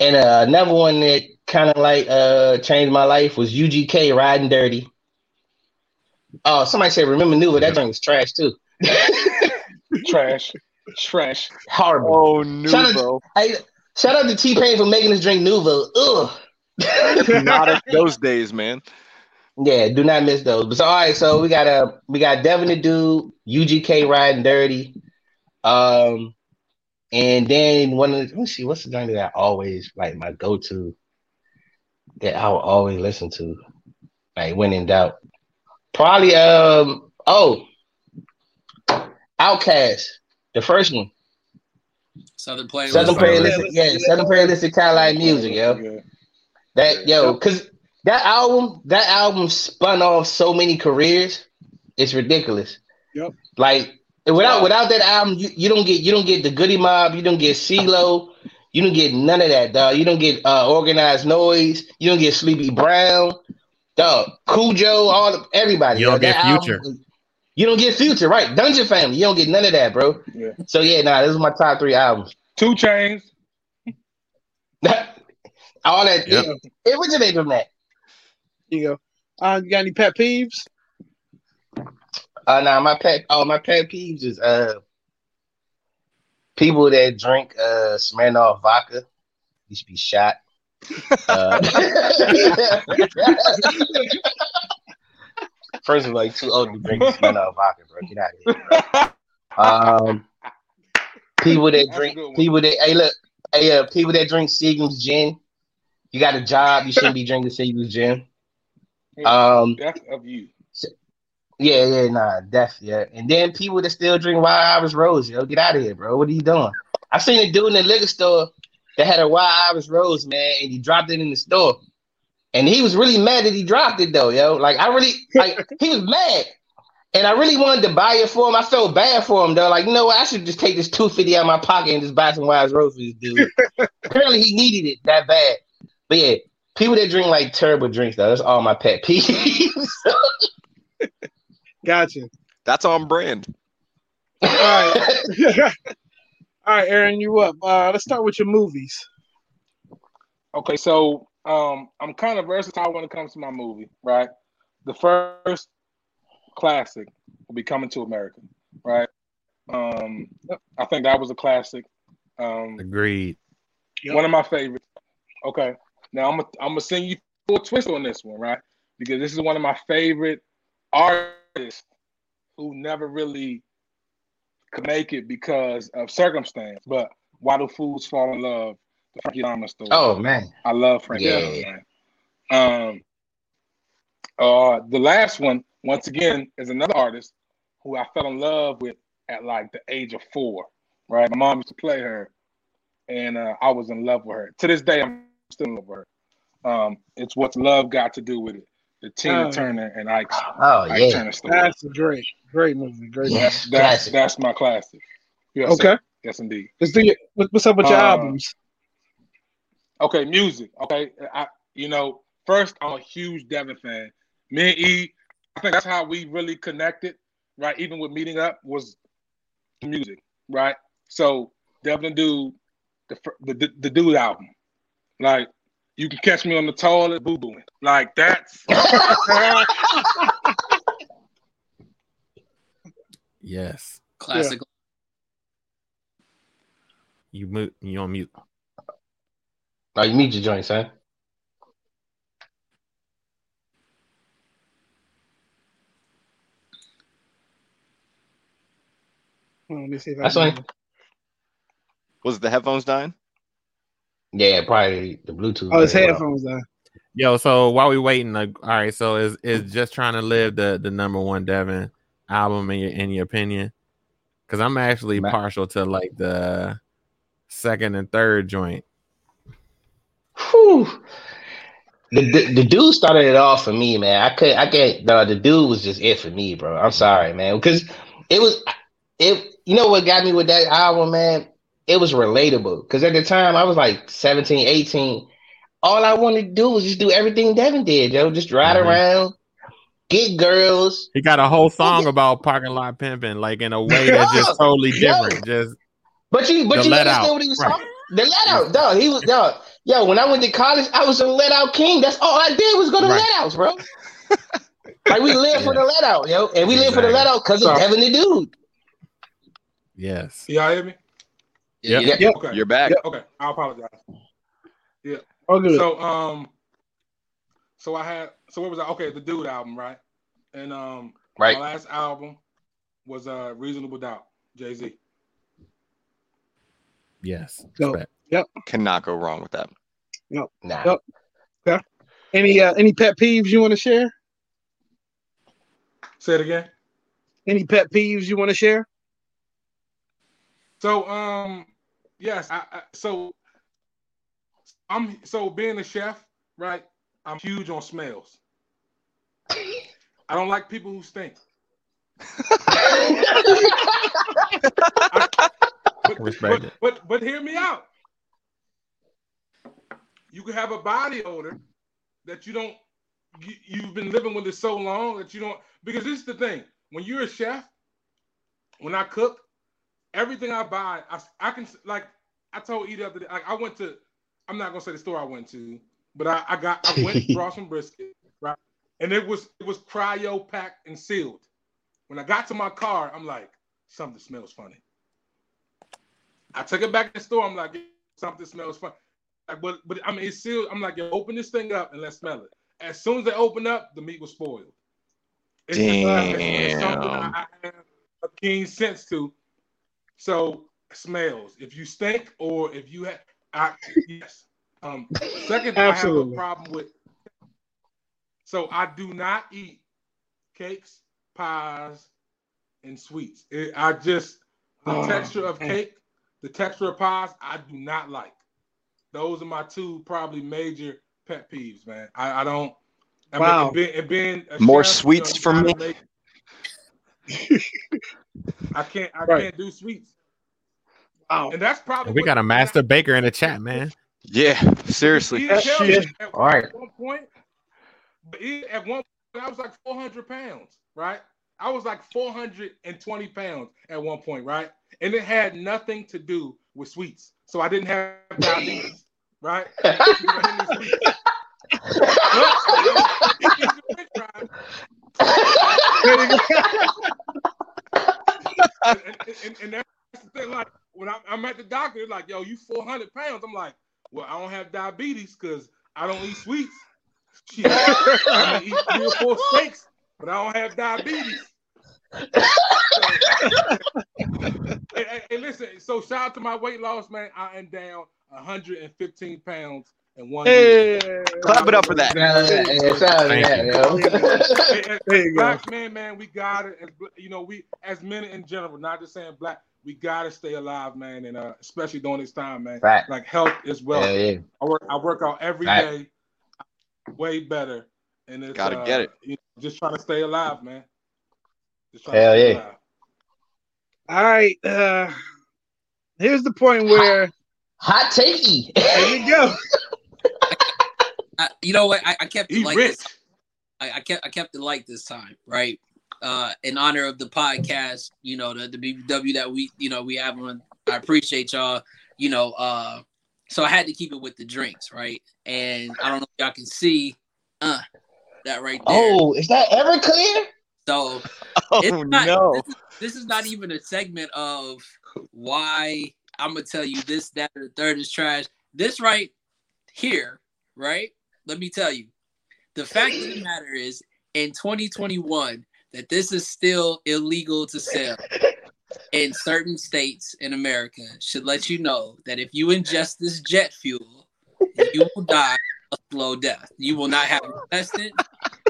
and uh, another one that kind of like uh changed my life was UGK, Riding Dirty. Oh, somebody said, "Remember Nuvo." That joint was trash too.
Trash. Trash.
Horrible.
Oh,
Shout out-
Nuvo.
Shout out to T Pain for making us drink Nuvo. Ugh.
Not those days, man.
Yeah, do not miss those. But so, all right, so we got uh we got Devin the Dude, UGK riding dirty. Um and then one of the, let me see what's the joint that I always like my go-to that I will always listen to. Like when in doubt. Probably um oh OutKast, the first one.
Southern playlist.
Southern
Playlist.
Playlist, yeah, Southern Playlist of Cadillac music, yo.
Yeah.
That yo, cause that album, that album spun off so many careers. It's ridiculous.
Yep.
Like without without that album, you, you don't get you don't get the Goodie Mob, you don't get CeeLo, you don't get none of that, dog. You don't get uh, Organized Noize, you don't get Sleepy Brown, dog. Khujo, all of, everybody.
You don't get
That album
Future.
was- you don't get Future, right? Dungeon Family, you don't get none of that, bro.
Yeah.
So yeah, nah, this is my top three albums.
2 Chainz.
all that
Yep.
it, it originated from that.
You go. Uh, you got any pet peeves?
Uh now my pet oh my pet peeves is uh people that drink uh Smirnoff vodka. You should be shot. Uh, First of all, you're too old to drink Smirnoff vodka, bro. Get out of here. Bro. Um, people that drink, people that hey look, hey uh, people that drink Seagram's gin. You got a job, you shouldn't be drinking Seagram's gin. Um,
That's of you.
yeah, yeah, nah, def, yeah. And then people that still drink Wild Irish Rose, yo, get out of here, bro. What are you doing? I seen a dude in the liquor store that had a Wild Irish Rose, man, and he dropped it in the store. And he was really mad that he dropped it though, yo. Like I really like he was mad. And I really wanted to buy it for him. I felt bad for him though. Like, you know what? I should just take this 250 out of my pocket and just buy some wise Irish Rose for this dude. Apparently he needed it that bad. But yeah, people that drink like terrible drinks though, that's all my pet peeves.
Gotcha.
That's on brand.
All right. All right, Aaron, you up? Uh, let's start with your movies.
Okay, so um, I'm kind of versatile when it comes to my movie, right? The first classic will be Coming to America, right? Um, I think that was a classic. Um,
Agreed.
Yep.
One of my favorites. Okay, now I'm gonna I'm gonna send you a full twist on this one, right? Because this is one of my favorite artists who never really could make it because of circumstance. But why do fools fall in love? The Frankie Diamond story.
oh man.
I love Frankie
Yeah.
Diamond, man. Um, uh, the last one, once again, is another artist who I fell in love with at like the age of four. Right, my mom used to play her, and uh, I was in love with her. To this day, I'm still in love with her. Um, it's what's love got to do with it. The Tina
Oh.
Turner and Ike,
Oh
Ike
yeah.
Turner story.
That's a great, great movie. Great. movie.
Yes,
That's
classic.
that's my classic. Yes,
Okay.
sir. Yes, indeed.
Let's do your, what's up with your
Uh,
albums?
Okay, music. Okay, I you know first I'm a huge Devin fan. Me and E, I think that's how we really connected, right? Even with meeting up was music, right? So Devin and Dude, the the the, the Dude album, like you can catch me on the toilet boo booing. Like that's
Yes.
Classic.
You mute. You on mute.
Oh, you meet your joint, son.
Hold on, Let me see if I
That's
can-
Was the headphones dying?
Yeah, probably the Bluetooth.
Oh, his
very well.
headphones are.
Yo, so while we waiting, like, all right, so is is just trying to live the the number one Devin album in your in your opinion? Because I'm actually partial to like the second and third joint.
Whew. The, the the dude started it off for me, man. I could I can't. No, the dude was just it for me, bro. I'm sorry, man, because it was it. You know what got me with that album, man? It was relatable. Because at the time I was like 17, 18. All I wanted to do was just do everything Devin did, yo. Just ride
Mhm.
around, get girls.
He got a whole song about parking lot pimping, like in a way that's just totally
Yo.
different. Just
But you, but you understand
out.
what he was
Right.
talking. The let out, dog. He was, dog. Yo, when I went to college, I was a let out king. That's all I did was go to
Right.
let outs, bro. like we live for the let out, yo, and we live for the
Exactly.
let out because of
So-
Devin the dude.
yes.
y'all hear me?
Yeah.
Yep.
Okay.
You're back.
Okay. I apologize.
Oh, good.
So um, so I had so what was I? Okay, the Dude album, right? And um,
Right.
my last album was uh Reasonable Doubt, Jay Z.
Yes.
Dope.
Respect.
Cannot go wrong with that.
Nah.
Yep. Any uh, any pet peeves you want to share?
Say it again.
Any pet peeves you want to share?
So um, yes, I, I so I'm so being a chef, right? I'm huge on smells. I don't like people who stink. But,
Respect
but,
it.
but but hear me out. You can have a body odor that you don't. You, you've been living with it so long that you don't. Because this is the thing: when you're a chef, when I cook, everything I buy, I, I can like. I told Edie the other day. Like I went to. I'm not gonna say the store I went to, but I, I got. I went brought some brisket, right? And it was it was cryo packed and sealed. When I got to my car, I'm like, something smells funny. I took it back to the store. I'm like, something smells funny. Like, but but I mean, it's sealed. I'm like, yo, open this thing up and let's smell it. As soon as they open up, the meat was spoiled. It's just, it's- it's something
Damn.
I have a keen sense to. So smells. If you stink or if you have, I yes. Um, second, I have a problem with. So I do not eat cakes, pies, and sweets. It- I just the
Oh,
texture of
man.
cake, the texture of pies, I do not like. Those are my two probably major pet peeves, man. I, I don't. I
Wow.
mean, and being, and being a
More
chef,
sweets
you
for me?
make- I can't. I
Right.
can't do sweets,
Wow.
and that's probably
We got a master baker in the chat, man.
Yeah, seriously.
He
Shit.
at,
All right.
at one point, but at one point, I was like 400 pounds, right? I was like 420 pounds at one point, right? And it had nothing to do with sweets. So I didn't have diabetes, right? and, and, and that's the thing. Like when I'm, I'm at the doctor, they're like, "Yo, you 400 pounds." I'm like, "Well, I don't have diabetes because I don't eat sweets. Shit, I eat three or four steaks, but I don't have diabetes." hey, hey, hey, listen. So shout out to my weight loss, man. I am down 115 pounds in one year.
Hey,
Clap it up for that.
Yeah, yeah, shout out to
Thank
that,
you.
yo.
Hey,
There you go.
black men, man, we got it. As, you know, we as men in general, not just saying black, we gotta stay alive, man, and uh, especially during this time, man.
Right.
Like health is well.
Yeah, yeah.
I work, I work out every day,
Right.
way better, and it's
Gotta
uh,
get it.
You know, just trying to stay alive, man. Just trying
Hell
to stay
yeah.
alive.
All right. Uh, here's the point where
Hot takey.
there you go.
I, you know what? I, I kept it
He
like this. I, I kept I kept it like this time, right? Uh, in honor of the podcast, you know, the the BBW that we you know we have on. I appreciate y'all. You know, uh, so I had to keep it with the drinks, right? And I don't know if y'all can see, uh, that right there.
Oh, is that Everclear?
So
Oh
it's not,
no!
This is, this is not even a segment of why I'm gonna tell you this, that, or the third is trash. This right here, right? Let me tell you. The fact of the matter is, in 2021, that this is still illegal to sell in certain states in America should let you know that if you ingest this jet fuel, you will die a slow death. You will not have intestine.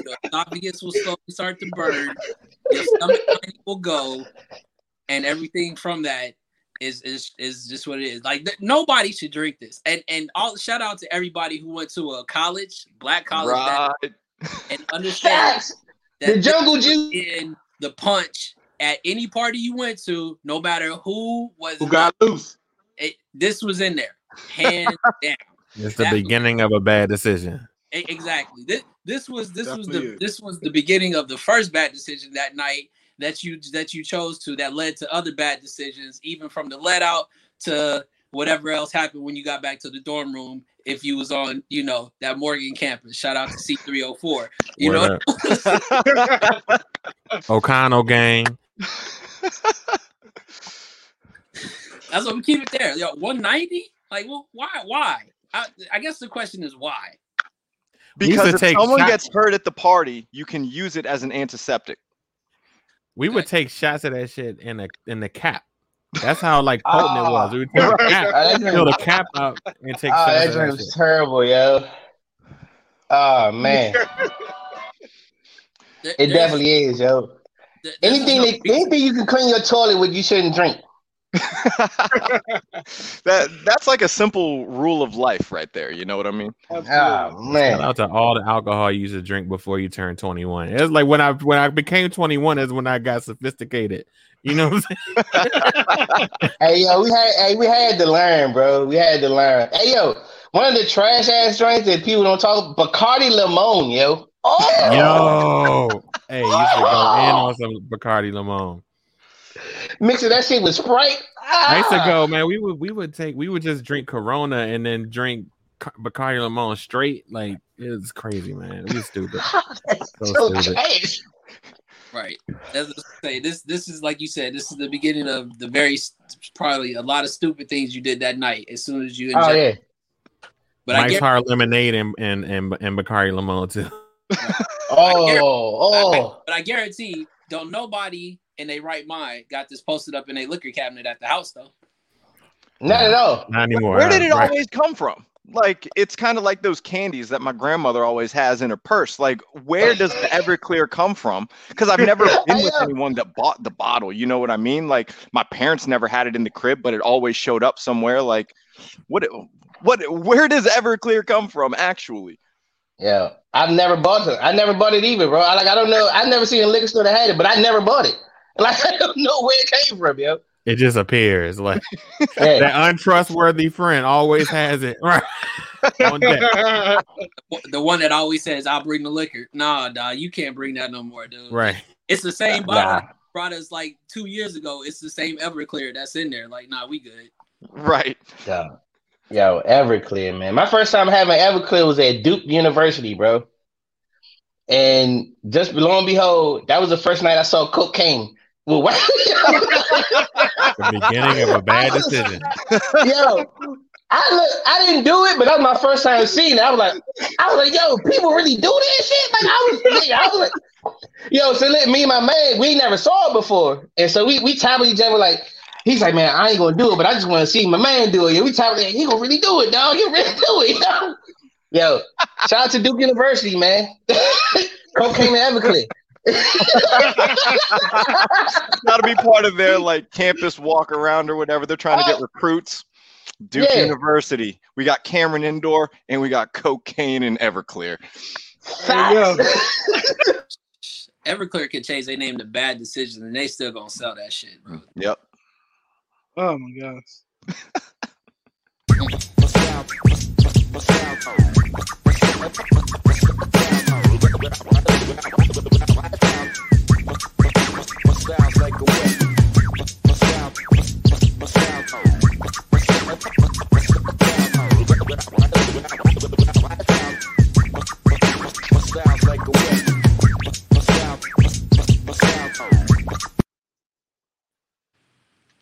Your esophagus will slowly start to burn. Your stomach will go, and everything from that is is is just what it is. Like th- nobody should drink this. And and all shout out to everybody who went to a college, black college, that-
Right.
and understand that
The jungle juice.
in the punch at any party you went to, no matter who was
Who got loose?
it, this was in there, hands down.
It's the
That-
beginning of a bad decision.
Exactly. This this was this was the
is.
this was the beginning of the first bad decision that night that you that you chose to that led to other bad decisions, even from the let out to whatever else happened when you got back to the dorm room. If you was on, you know, that Morgan campus, shout out to C three hundred four. You know,
Word up. O'Connell gang.
that's what we keep it there. Yo, one ninety. Like, well, why? Why? I, I guess the question is why.
Because if
take
someone
shots-
gets hurt at the party, you can use it as an antiseptic.
We would take shots of that shit in the in the cap. That's how like potent it was. Ah. We would take the
Oh,
cap,
that
fill the cap out, and take
Oh,
shots
that
of
drink
that
was
shit.
terrible, yo. Oh man, it definitely is, yo.
there's
Anything
no
that, anything you can clean your toilet with, you shouldn't drink.
that that's like a simple rule of life right there. You know what I mean?
Oh
Shout
man,
out to all the alcohol you used to drink before you turn 21. It's like when I when I became 21 is when I got sophisticated. You know what I'm saying?
hey yo, we had hey, we had to learn, bro. We had to learn. Hey yo, one of the trash ass drinks that people don't talk, Bacardi Limon, yo. Oh,
Yo, hey, you should go in on some Bacardi Limon.
Mixing that shit with Sprite.
I used to
Ah.
go, man. We would we would take we would just drink Corona and then drink Bacardi Limon straight. Like it was crazy, man. We was stupid.
That's
So
so
stupid.
trash.
Right. As I say, this this is like you said. This is the beginning of the very probably a lot of stupid things you did that night. As soon as you,
Oh
inject-
yeah.
but I get
Hard Lemonade and and and, and Bacardi Limon too.
Oh, oh.
but I guarantee don't nobody in their right mind got this posted up in a liquor cabinet at the house though.
Not at all.
Not anymore.
Where did it
Right.
always come from? Like it's kind of like those candies that my grandmother always has in her purse. Like where does the Everclear come from? Because I've never been with anyone that bought the bottle. You know what I mean? Like my parents never had it in the crib, but it always showed up somewhere. Like what? What? Where does Everclear come from? Actually,
Yeah, I've never bought it. I never bought it either, bro. I, like I don't know. I never seen a liquor store that had it, but I never bought it. Like I don't know where it came from, yo.
It just appears like
Yeah.
that untrustworthy friend always has it. Right. On deck.
The one that always says, "I'll bring the liquor." Nah, dog, you can't bring that no more, dude.
Right.
It's the same bottle
Nah.
brought us like two years ago. It's the same Everclear that's in there. Like, nah, we good.
right?
Yeah. yo, Everclear, man. My first time having Everclear was at Duke University, bro. And just lo and behold, that was the first night I saw cocaine. Well, what?
The beginning of a bad decision.
yo, I look, I didn't do it, but that was my first time seeing it. I was like, I was like, yo, people really do this shit. Like I was, I was like, yo, so let me and my man, we never saw it before, and so we we tapped each other like. He's like, man, I ain't gonna do it, but I just want to see my man do it. Yeah, we tapped like, he gonna really do it, dog. He really do it, yo. Yo, shout out to Duke University, man. Cocaine and Everclear.
Got to be part of their like campus walk around or whatever. They're trying to get oh. recruits. Duke
Yeah.
University. We got Cameron Indoor and we got cocaine and Everclear.
Everclear can change their name to Bad Decision, and they still gonna sell that shit, bro.
Yep.
Oh my gosh.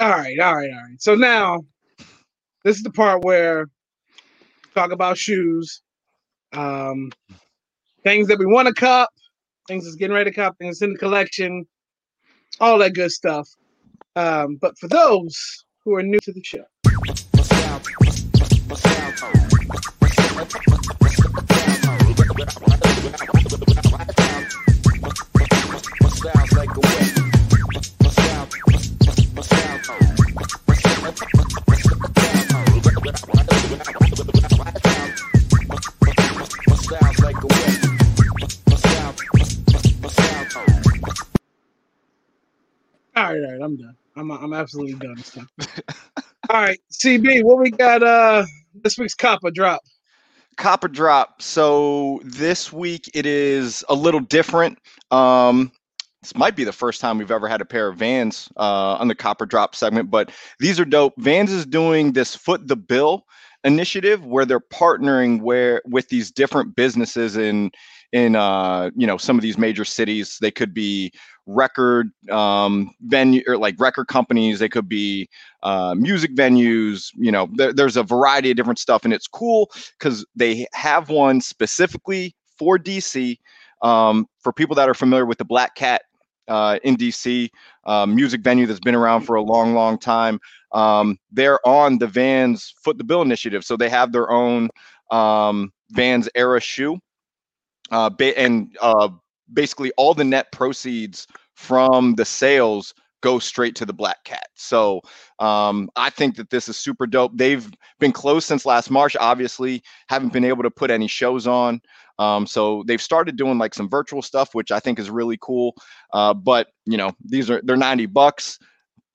All right, all right, all right. So now this is the part where talk about shoes. Um, things that we want to cop, things that's getting ready to cop, things in the collection, all that good stuff. Um, but for those who are new to the show, all right, all right, I'm done. I'm I'm absolutely done time. all right, CB, what we got? Uh, this week's copper drop.
Copper drop. So this week it is a little different. Um, this might be the first time we've ever had a pair of Vans uh, on the Copper Drop segment, but these are dope. Vans is doing this Foot the Bill initiative where they're partnering where with these different businesses in in uh, you know some of these major cities. They could be record um, venue or like record companies. They could be uh, music venues. You know, there, there's a variety of different stuff, and it's cool because they have one specifically for DC. Um, for people that are familiar with the Black Cat uh, in DC, uh, music venue that's been around for a long, long time. Um, they're on the Vans Foot the Bill initiative, so they have their own um, Vans era shoe, uh, ba- and uh, basically all the net proceeds from the sales go straight to the Black Cat. So um, I think that this is super dope. They've been closed since last March. Obviously, haven't been able to put any shows on. Um, so they've started doing like some virtual stuff, which I think is really cool. Uh, but you know, these are they're 90 bucks.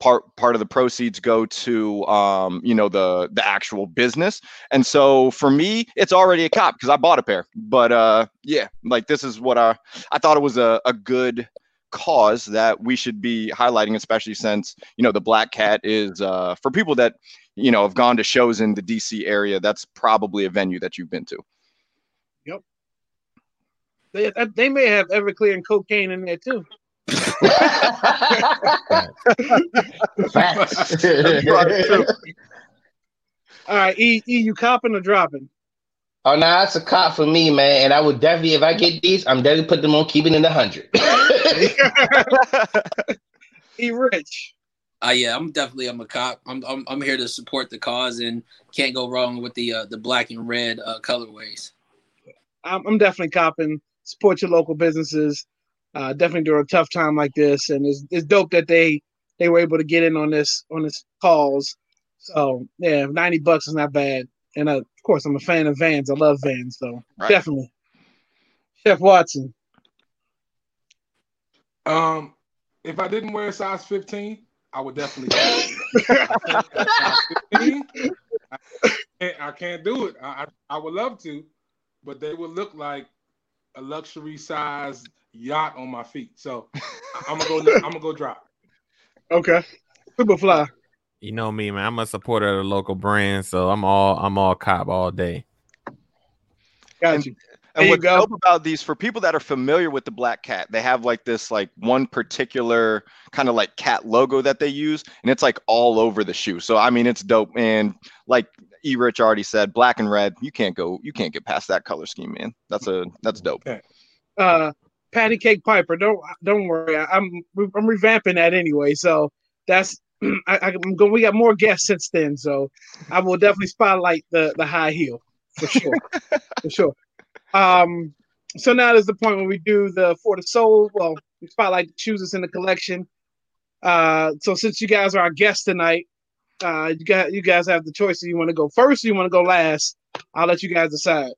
Part part of the proceeds go to um, you know the the actual business, and so for me, it's already a cop because I bought a pair. But uh, yeah, like this is what I I thought it was a, a good cause that we should be highlighting, especially since you know the Black Cat is uh, for people that you know have gone to shows in the DC area. That's probably a venue that you've been to. Yep.
They they may have Everclear and cocaine in there too.
Facts.
All right, E, e you copping or dropping?
Oh, nah, that's a cop for me, man. And I would definitely, if I get these, I'm definitely put them on keeping in the hundred.
E Rich.
Uh, yeah, I'm definitely I'm a cop. I'm, I'm I'm here to support the cause and can't go wrong with the uh, the black and red uh, colorways.
I'm, I'm definitely copping. Support your local businesses. Uh, definitely during a tough time like this, and it's, it's dope that they they were able to get in on this on this cause. So yeah, ninety bucks is not bad. And uh, of course, I'm a fan of Vans. I love Vans, so
Right.
definitely. Chef Watson.
Um, if I didn't wear a size 15, I would definitely. size 15, I, can't, I can't do it. I, I I would love to, but they would look like a luxury size yacht on my feet. So I'm gonna go. I'm gonna go drop.
Okay. Superfly.
You know me, man. I'm a supporter of the local brand, so I'm all I'm all cop all day.
Got you.
And what's
go.
dope about these for people that are familiar with the Black Cat, they have like this like one particular kind of like cat logo that they use, and it's like all over the shoe. So I mean, it's dope. And like E Rich already said, black and red, you can't go, you can't get past that color scheme, man. That's a that's dope.
Uh, Patty Cake Piper. Don't don't worry. I, I'm I'm revamping that anyway. So that's I, I'm going. We got more guests since then, so I will definitely spotlight the the high heel for sure, for sure. Um, so now is the point when we do the for the soul. Well, we spotlight the shoes that's in the collection. Uh, so since you guys are our guests tonight, uh, you got you guys have the choice. If you want to go first, or you want to go last. I'll let you guys decide.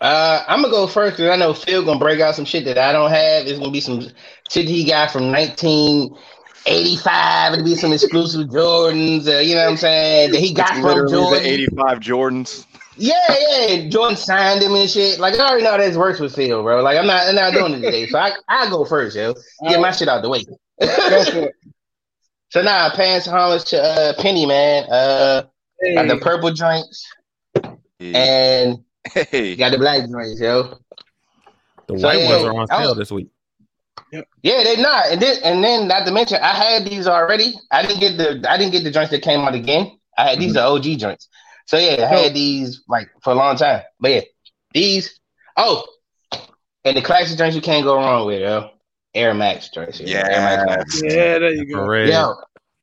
Uh, I'm gonna go first because I know Phil gonna break out some shit that I don't have. It's gonna be some shit he got from 1985. It'll be some exclusive Jordans. Uh, you know what I'm saying? That he got
It's
from
literally
Jordan.
the 85 Jordans.
Yeah, yeah. Jordan signed him and shit. Like I already know how this works with Phil, bro. Like I'm not, I'm not doing it today, so I I go first, yo. Get my shit out the way.
Go for it.
so now, pants homage to uh, Penny, man. Uh, got the purple joints and
Hey,
got the black joints, yo.
The
So,
white
yeah,
ones are on sale
was-
this week.
Yeah, they're not. And then and then not to mention, I had these already. I didn't get the I didn't get the joints that came out again. I had these are OG joints. So yeah, I had these like for a long time. But yeah, these oh, and the classic joints you can't go wrong with, yo. Air Max joints. yo. Air Max.
Yeah, there you go.
Correct.
Yo,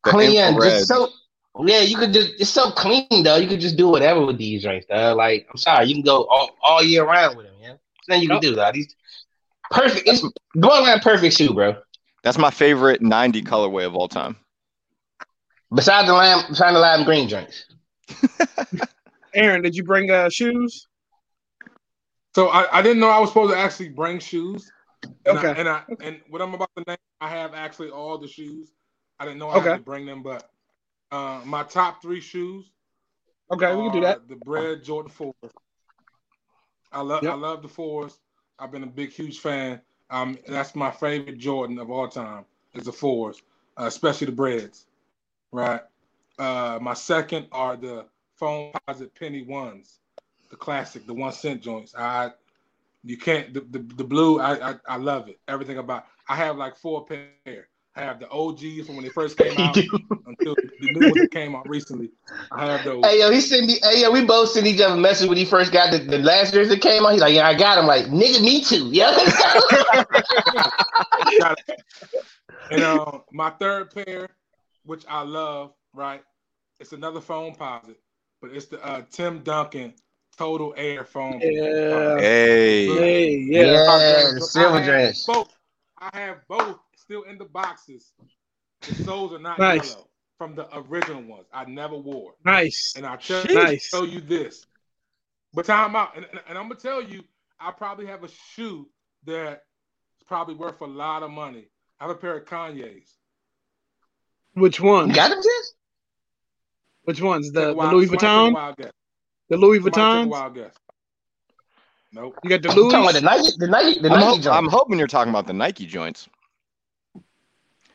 The
clean,
infrared.
just so yeah, you could just it's so clean though. You could just do whatever with these joints, though. Like I'm sorry, you can go all, all year round with them, yeah. Then you can
Yep.
do that. These perfect. It's borderline perfect shoe, bro.
That's my favorite 90 colorway of all time.
Besides the lamb, besides the lime green joints.
Aaron, did you bring uh shoes?
So I, I didn't know I was supposed to actually bring shoes. And
Okay.
I, and I and what I'm about to name, I have actually all the shoes. I didn't know I
Okay.
had to bring them, but uh, my top three shoes.
Okay, we can do that.
The Bread Jordan Fours. I love
Yep.
I love the fours. I've been a big huge fan. Um, that's my favorite Jordan of all time is the fours, uh, especially the breads. Right. Uh, my second are the foam posit penny ones, the classic, the one cent joints. I you can't the the, the blue. I, I I love it. Everything about. I have like four pair. I have the OGs from when they first came out until the new ones that came out recently. I have those.
Hey yo, he sent me. Hey yo, we both sent each other messages when he first got the, the last years that came out. He's like, yeah, I got him. Like, nigga, me too. Yeah.
Got it. and uh, my third pair, which I love, right? It's another Foamposite, but it's the uh, Tim Duncan Total Air foam.
Yeah.
Hey.
Hey, yeah.
Yeah, the silver
I
dress.
Both. I have both still in the boxes. The soles are not
Nice.
yellow from the original ones. I never wore.
Nice.
And I tell,
Nice.
tell you this. But time out. And, and I'm gonna tell you, I probably have a shoe that's probably worth a lot of money. I have a pair of Kanye's.
Which one?
You got him, Jess?
Which ones? The,
a
the Louis
somebody take a
Vuitton?
wild guess.
The Louis
Somebody take a
Vuittons?
wild guess. Nope.
You got the
I'm talking about the Nike, the Nike, the
I'm,
Nike
ho-
joint.
I'm hoping you're talking about the Nike joints.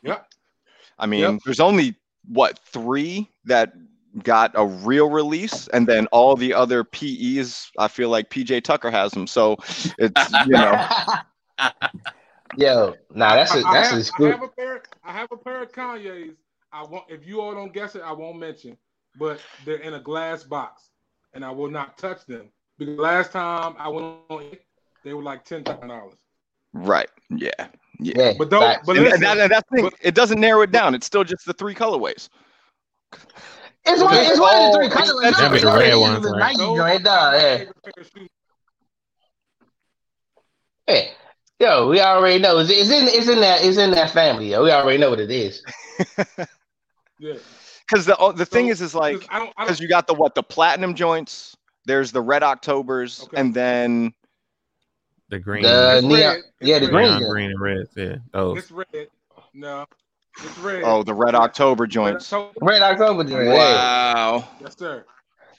Yep.
I mean,
Yep.
there's only what three that got a real release, and then all the other PEs. I feel like PJ Tucker has them, so it's you know.
Yo, nah, that's a
I, I
that's
have,
a
I
scoop.
have a pair. I have a pair of Kanye's. I won't. If you all don't guess it, I won't mention. But they're in a glass box, and I will not touch them because last time I went on, it, they were like ten thousand dollars.
Right. Yeah. Yeah.
Yeah,
But don't-
facts.
but listen,
and that, and thing.
but-
It doesn't narrow it down. It's still just the three colorways.
it's one, it's one of the three colors.
that'd
be the red ones, right?
Nike
Those
joint,
are
yeah.
favorite pair of shoes.
Hey, yo, we already know. It's, it's in it's in that it's in that family. Yo. We already know what it is.
Yeah.
Because the oh, the thing
So,
is, is like
'cause I don't, I
because you got the what the platinum joints. There's the red Octobers,
Okay.
and then
The green,
The neon,
red.
Yeah, the
red.
green.
neon green and red. Yeah, those.
it's red. No, it's red.
oh the red October joints.
Red October.
Red October joint. yeah.
Wow.
Yes, sir.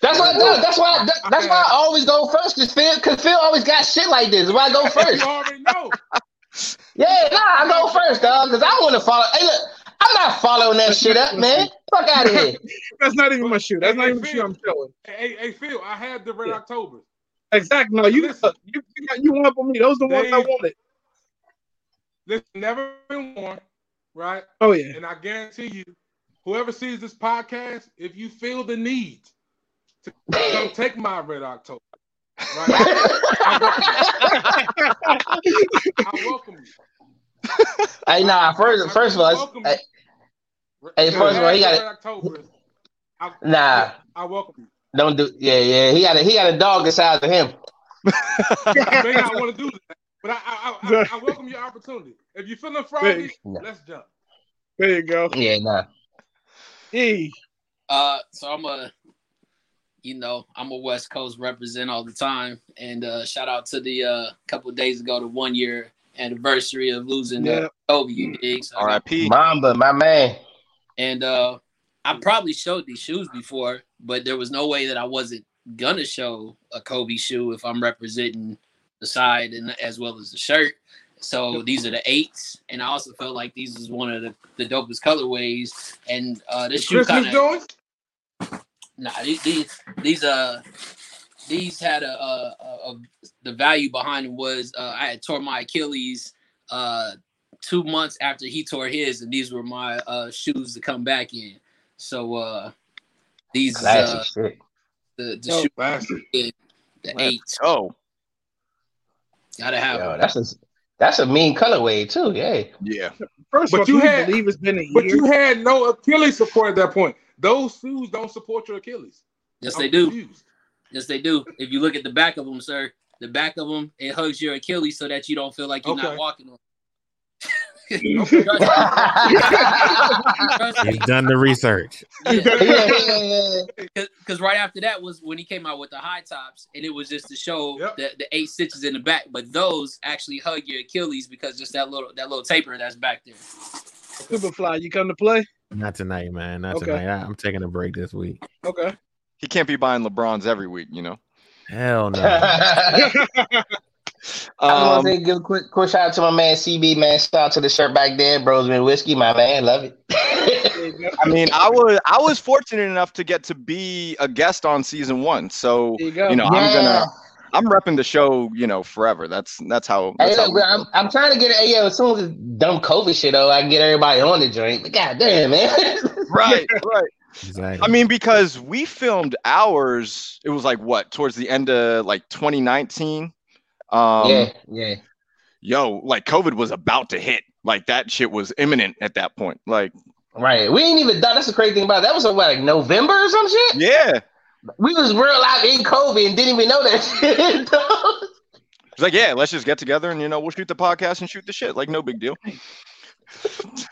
That's why. no, That's why. that- That's why I always go first. Cause Phil, cause Phil always got shit like this. Why I go
You
first?
already know.
Yeah, nah, I go first, dog. Cause I want to follow. Hey, look, I'm not following that shit up, man. Fuck out of here.
That's not even my shoe. That's not
Hey,
even the shoe I'm showing.
Hey, hey, Phil, I had the red
Yeah.
October.
Exactly. No, you
Listen.
you you, got, you one up on me. Those are the ones I wanted.
This never been worn, right?
Oh yeah.
And I guarantee you, whoever sees this podcast, if you feel the need to come take my red October, right? I welcome you.
hey, nah. First, first of all,
welcome
it's,
you.
hey, first of all, he
got
it.
the I,
nah.
I welcome you.
Don't do. Yeah, yeah. He got a he got a dog the size of him.
You may not want to do that, but I, I, I, I, I welcome your opportunity. If you're feeling froggy,
Yeah.
let's jump.
There you go.
Yeah, nah.
Hey,
Uh, so I'm a, you know, I'm a West Coast represent all the time, and uh, shout out to the uh, couple of days ago, the one year anniversary of losing
Yeah.
uh, Kobe. You dig? So I got-
R.I.P.
Mamba, my man.
And uh, I probably showed these shoes before, but there was no way that I wasn't gonna show a Kobe shoe if I'm representing the side and as well as the shirt. So these are the eights, and I also felt like these is one of the, the dopest colorways. And uh, this shoe
Christmas
kind of? Nah, these these these uh these had a, a, a, a the value behind it was uh, I had tore my Achilles uh two months after he tore his, and these were my uh, shoes to come back in. So uh, these
Classic
uh,
shit.
the the
Oh,
shoe
Classic.
the eight
Oh,
gotta have.
Yo,
them.
that's a that's a mean colorway too. Yeah.
yeah.
First
But
of all,
you had-
believe it's been a year.
But you had no Achilles support at that point. Those shoes don't support your Achilles.
yes,
I'm
they do.
confused.
Yes, they do. If you look at the back of them, sir, the back of them it hugs your Achilles so that you don't feel like you're
Okay.
not walking on.
Okay.
Trust me.
He's done the research.
Yeah.
yeah, yeah, yeah.
because right after that was when he came out with the high tops, and it was just to show
Yep.
the, the eight stitches in the back. But those actually hug your Achilles because just that little that little taper that's back there.
Superfly, you come to play?
Not tonight, man. Not
Okay.
tonight. I, I'm taking a break this week.
Okay.
He can't be buying LeBrons every week, you know.
Hell no.
I
Um,
want to give a quick, quick shout out to my man CB, man. Shout out to the shirt back there, Brosman Whiskey, my man. Love it.
There you go.
I mean, I was I was fortunate enough to get to be a guest on season one, so
you
you know I'm gonna I'm repping the show, you know, forever. That's that's how.
Hey,
how
look, bro, I'm, I'm trying to get it. Hey, yo, as soon as this dumb COVID shit, oh, I can get everybody on the joint. But goddamn, man.
right, right.
Exactly.
I mean, because we filmed ours, it was like what towards the end of like 2019. Um,
yeah, yeah.
yo, like COVID was about to hit. Like that shit was imminent at that point. Like,
Right. We ain't even done. That's the crazy thing about it. That was what, like November or some shit.
yeah,
We was real out in COVID and didn't even know that shit.
it's like yeah, let's just get together and you know we'll shoot the podcast and shoot the shit. Like no big deal.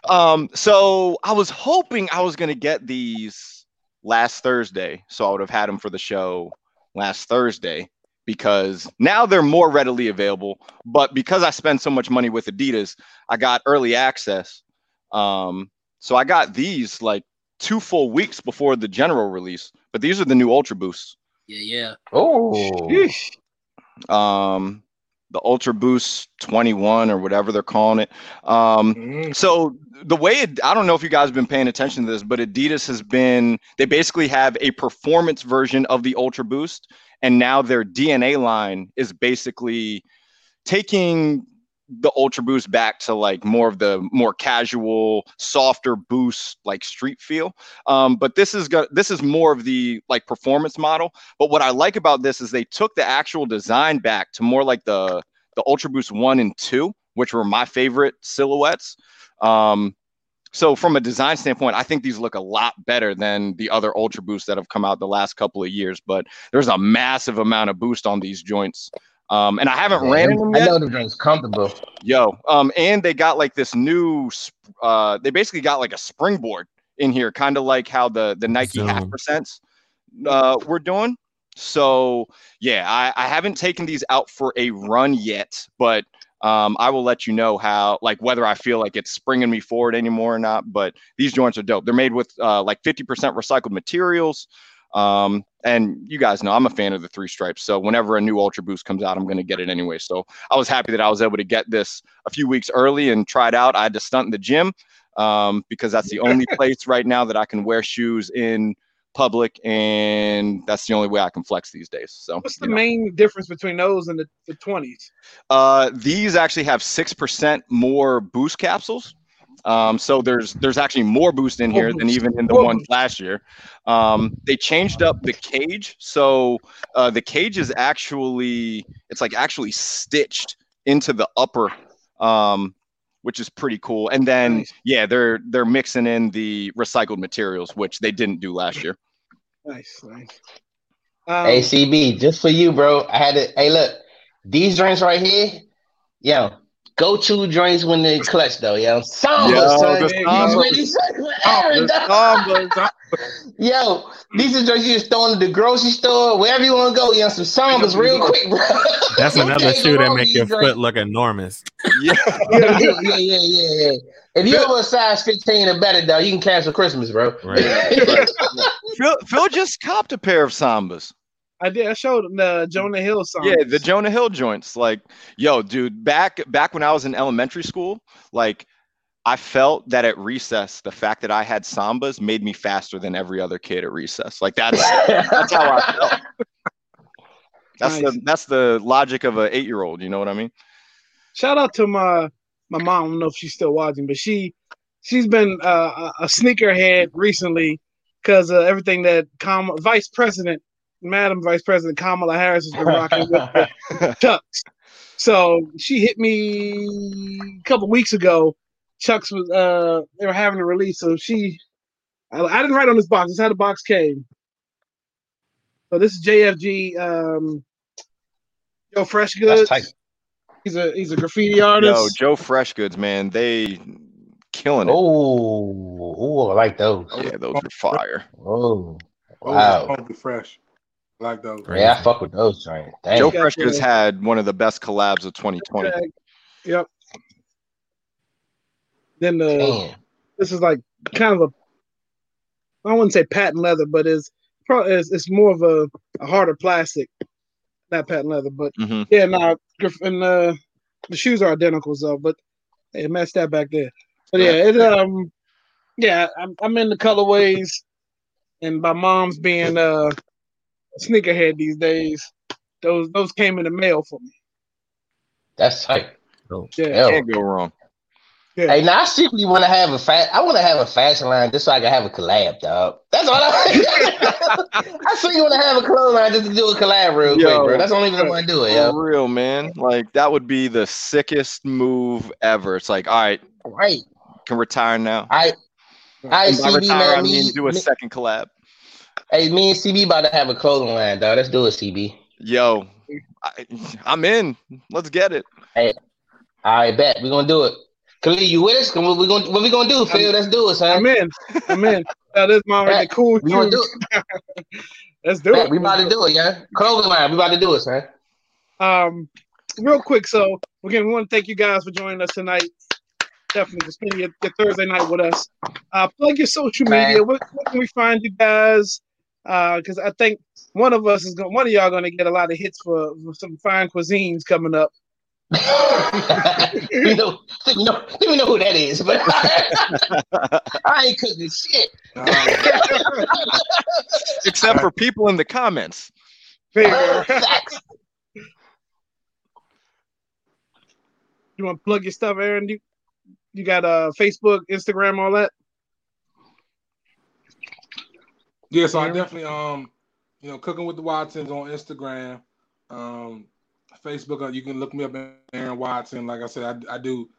Um, so I was hoping I was gonna get these last Thursday, so I would have had them for the show last Thursday because now they're more readily available. But because I spend so much money with Adidas, I got early access. Um, so I got these like two full weeks before the general release. But these are the new Ultra Boosts.
Yeah, yeah.
Oh.
Sheesh.
Um, the Ultra Boost 21 or whatever they're calling it. Um,
Mhm.
so the way it, I don't know if you guys have been paying attention to this, but Adidas has been they basically have a performance version of the Ultra Boost, and now their DNA line is basically taking the Ultra Boost back to like more of the more casual, softer boost like street feel. Um, but this is go- this is more of the like performance model. But what I like about this is they took the actual design back to more like the the Ultra Boost one and two, which were my favorite silhouettes. Um, so from a design standpoint, I think these look a lot better than the other Ultra Boosts that have come out the last couple of years. But there's a massive amount of boost on these joints. Um, and I haven't ran in them
I
yet.
know the drink's comfortable.
Yo, um, and they got like this new, uh, they basically got like a springboard in here, kind of like how the the Nike half percents uh, we're doing. So yeah, I, I haven't taken these out for a run yet, but um, I will let you know how, like, whether I feel like it's springing me forward anymore or not. But these joints are dope. They're made with uh, like 50% recycled materials. Um, and you guys know I'm a fan of the three stripes. So whenever a new Ultra Boost comes out, I'm going to get it anyway. So I was happy that I was able to get this a few weeks early and try it out. I had to stunt in the gym um, because that's the only place right now that I can wear shoes in public, and that's the only way I can flex these days. So
What's
you
the
know.
main difference between those and the, the 20s?
Uh, these actually have six percent more boost capsules. Um, so there's there's actually more boost in here than even in the
More
ones
boost.
last year. Um, they changed up the cage, so uh, the cage is actually it's like actually stitched into the upper, um, which is pretty cool. And then
Nice.
yeah, they're they're mixing in the recycled materials, which they didn't do last year.
Nice, nice. Um,
Hey CB, just for you, bro. I had to. Hey, look, these drinks right here, yo, go to drinks when they clutch though, yo. Samba,
Yo,
son.
the
These
Samba.
really suck forever,
The
dog.
Samba.
Yo, these are drinks you just throw in the grocery store, wherever you want to go. You know, some sambas real quick, bro.
That's another shoe that make your
these
foot look enormous.
Yeah.
yeah, yeah, yeah, yeah, yeah. If you over a size 15 or better, though, you can cancel Christmas, bro.
Right.
Phil, Phil just copped a pair of Sambas.
I did. I showed the Jonah Hill song.
Yeah, the Jonah Hill joints. Like, yo, dude, back back when I was in elementary school, like I felt that at recess, the fact that I had sambas made me faster than every other kid at recess. Like that's that's how I felt. That's
Nice.
the that's the logic of an eight year old. You know what I mean?
Shout out to my my mom. I don't know if she's still watching, but she she's been uh, a sneakerhead recently because of everything that Kam- Vice President, Madam Vice President Kamala Harris has been rocking with the Chucks. So she hit me a couple weeks ago. Chucks was uh they were having a release, so she I, I didn't write on this box. This is how the box came. So this is JFG um Joe Fresh Goods. He's a he's a graffiti artist.
Yo, Joe Freshgoods, man, they killing it.
Oh, oh, I like those.
yeah, those are fire.
Oh,
Oh,
wow.
funky fresh. I like those.
Yeah, I fuck with those joints. Damn.
Joe
got
Freshgoods
the-
had one of the best collabs of 2020.
Tag. Yep. Then the
Damn.
this is like kind of a I wouldn't say patent leather, but it's probably it's, it's more of a, a harder plastic, not patent leather. But
hmm
yeah, no, and uh, the shoes are identical, so but it matched that back there. But yeah, it um, yeah, I'm I'm in the colorways, and my mom's being uh, a sneakerhead these days. Those those came in the mail for me.
That's tight. Oh.
Yeah,
Hell.
Can't go wrong.
yeah.
Hey, now I simply want to have a fat. I want to have a fashion line just so I can have a collab, dog. That's all I. I simply want to have a clothes line just to do a collab real
Yo.
quick, bro. That's the only reason I want to do it, yo.
Real, man. Like that would be the sickest move ever. It's like, all right,
Right.
can retire now.
I. I
And by
CB
retire, I mean
Me,
do a
me-
second collab.
Hey, me and CB about to have a clothing line, dog. Let's do it, CB.
Yo, I, I'm in. Let's get it. Hey.
All right, bet we're gonna do it. Khalil, you with us? What we gonna What we gonna do, Phil? Let's do it, son.
I'm in. I'm in. That is my
Right.
the cool
We gonna do it.
Let's do
Bet,
it.
we about to do it, yeah. Clothing line. We about to do it, son.
Um, real quick. So again, we want to thank you guys for joining us tonight. Definitely for spending your, your Thursday night with us. Uh, plug your social media. Where, where can we find you guys? Because I think one of us is going. One of y'all going to get a lot of hits for, for some fine cuisines coming up.
we know, we know, we know who that is, but I ain't cooking shit.
Uh,
Except for people in the comments.
There you You want to plug your stuff, Aaron? You you got uh Facebook, Instagram, all that.
Yeah, so I definitely um, you know, cooking with the Watsons on Instagram, um, Facebook. uh, You can look me up, in Aaron Watson. Like I said, I, I do,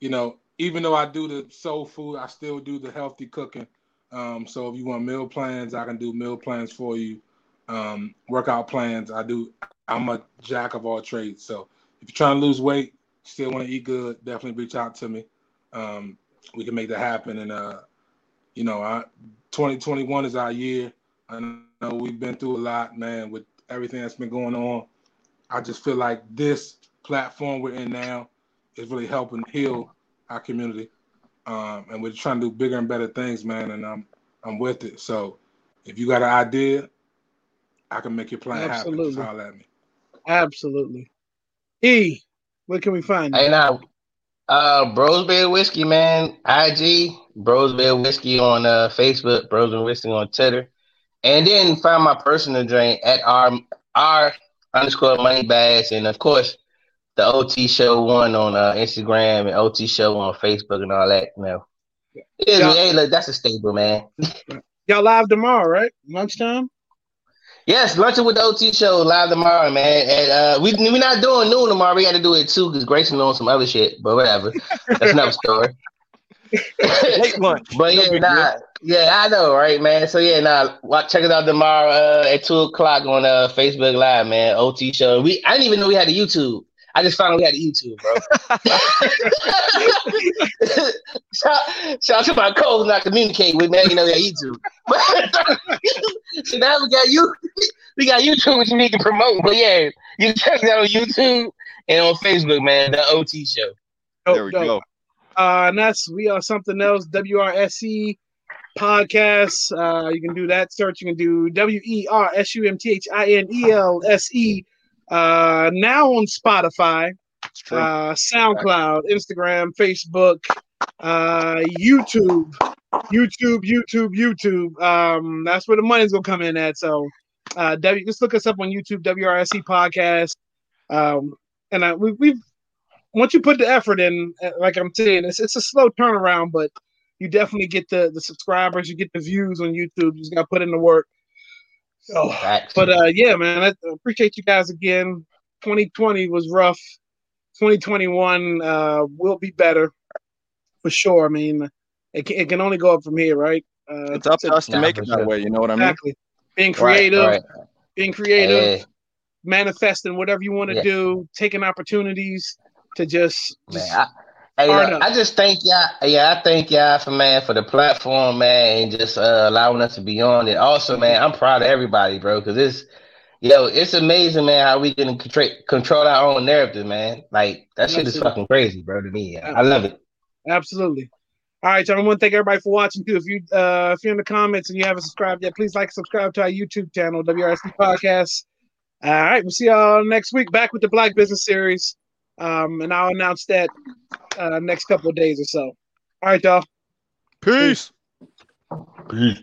you know, even though I do the soul food, I still do the healthy cooking. Um, so if you want meal plans, I can do meal plans for you. Um, workout plans, I do. I'm a jack of all trades. So if you're trying to lose weight, still want to eat good, definitely reach out to me. Um, we can make that happen. And uh, you know, I 2021 is our year. I know we've been through a lot, man, with everything that's been going on. I just feel like this platform we're in now is really helping heal our community. Um, and we're trying to do bigger and better things, man, and I'm I'm with it. So if you got an idea, I can make your plan happen.
Absolutely.
Just holler at me.
Absolutely. E, where can we find you?
Hey now, uh, Brosbeard Whiskey, man. IG Brosbeard Whiskey on uh Facebook, Brosbeard Whiskey on Twitter, and then find my personal drink at our, our underscore money bags, and of course the OT Show one on uh, Instagram and OT Show on Facebook and all that. You know, yeah,
Yeah.
hey, look, that's a staple, man.
Y'all live tomorrow, right? Lunchtime?
Yes, lunching with the OT show live tomorrow, man. And uh, we we're not doing noon tomorrow. We got to do it too because Grayson on some other shit. But whatever, that's another story.
Late lunch.
but yeah, nah, yeah, I know, right, man. So yeah, nah, watch, check it out tomorrow uh, at two o'clock on uh, Facebook Live, man. OT show. We I didn't even know we had a YouTube. I just finally out we had a YouTube, bro. shout, shout out to my co not communicate with man. You know we got YouTube. so now we got you. We got YouTube, which we need to promote. But yeah, you can check it out on YouTube and on Facebook, man. The OT show.
There we go.
Uh, and that's we are something else. WRSE podcast. Uh, you can do that search. You can do W E R S U M T H I N E L S E. Uh, now on Spotify, uh, SoundCloud, Instagram, Facebook, uh, YouTube, YouTube, YouTube, YouTube. Um, that's where the money's gonna come in at. So, uh, W, just look us up on YouTube, WRSC podcast. Um, and I, we, we've once you put the effort in, uh, like I'm saying, it's it's a slow turnaround, but you definitely get the the subscribers, you get the views on YouTube. You just got to put in the work. So,
Facts.
but uh, yeah, man, I appreciate you guys again. 2020 was rough. 2021 uh, will be better for sure. I mean, it can, it can only go up from here, right? Uh,
It's up to us to make it that
sure.
way. You know what I mean?
Exactly. Being
Right,
creative,
right.
being creative,
Hey,
manifesting whatever you want to
Yeah.
do, taking opportunities to just, just
man, I, hey, look. I just thank y'all. Yeah, I thank y'all for man for the platform, man, and just uh, allowing us to be on it. Also, man, I'm proud of everybody, bro, because it's yo, it's amazing, man, how we can control control our own narrative, man. Like that shit is fucking crazy, bro, to me. Yeah. I love it.
Absolutely. All right, y'all. I want to thank everybody for watching too. If you uh if you're in the comments and you haven't subscribed yet, please like and subscribe to our YouTube channel, WRC Podcast. All right, we'll see y'all next week back with the Black Business Series. Um, and I'll announce that uh next couple of days or so. All right, y'all.
Peace.
Peace.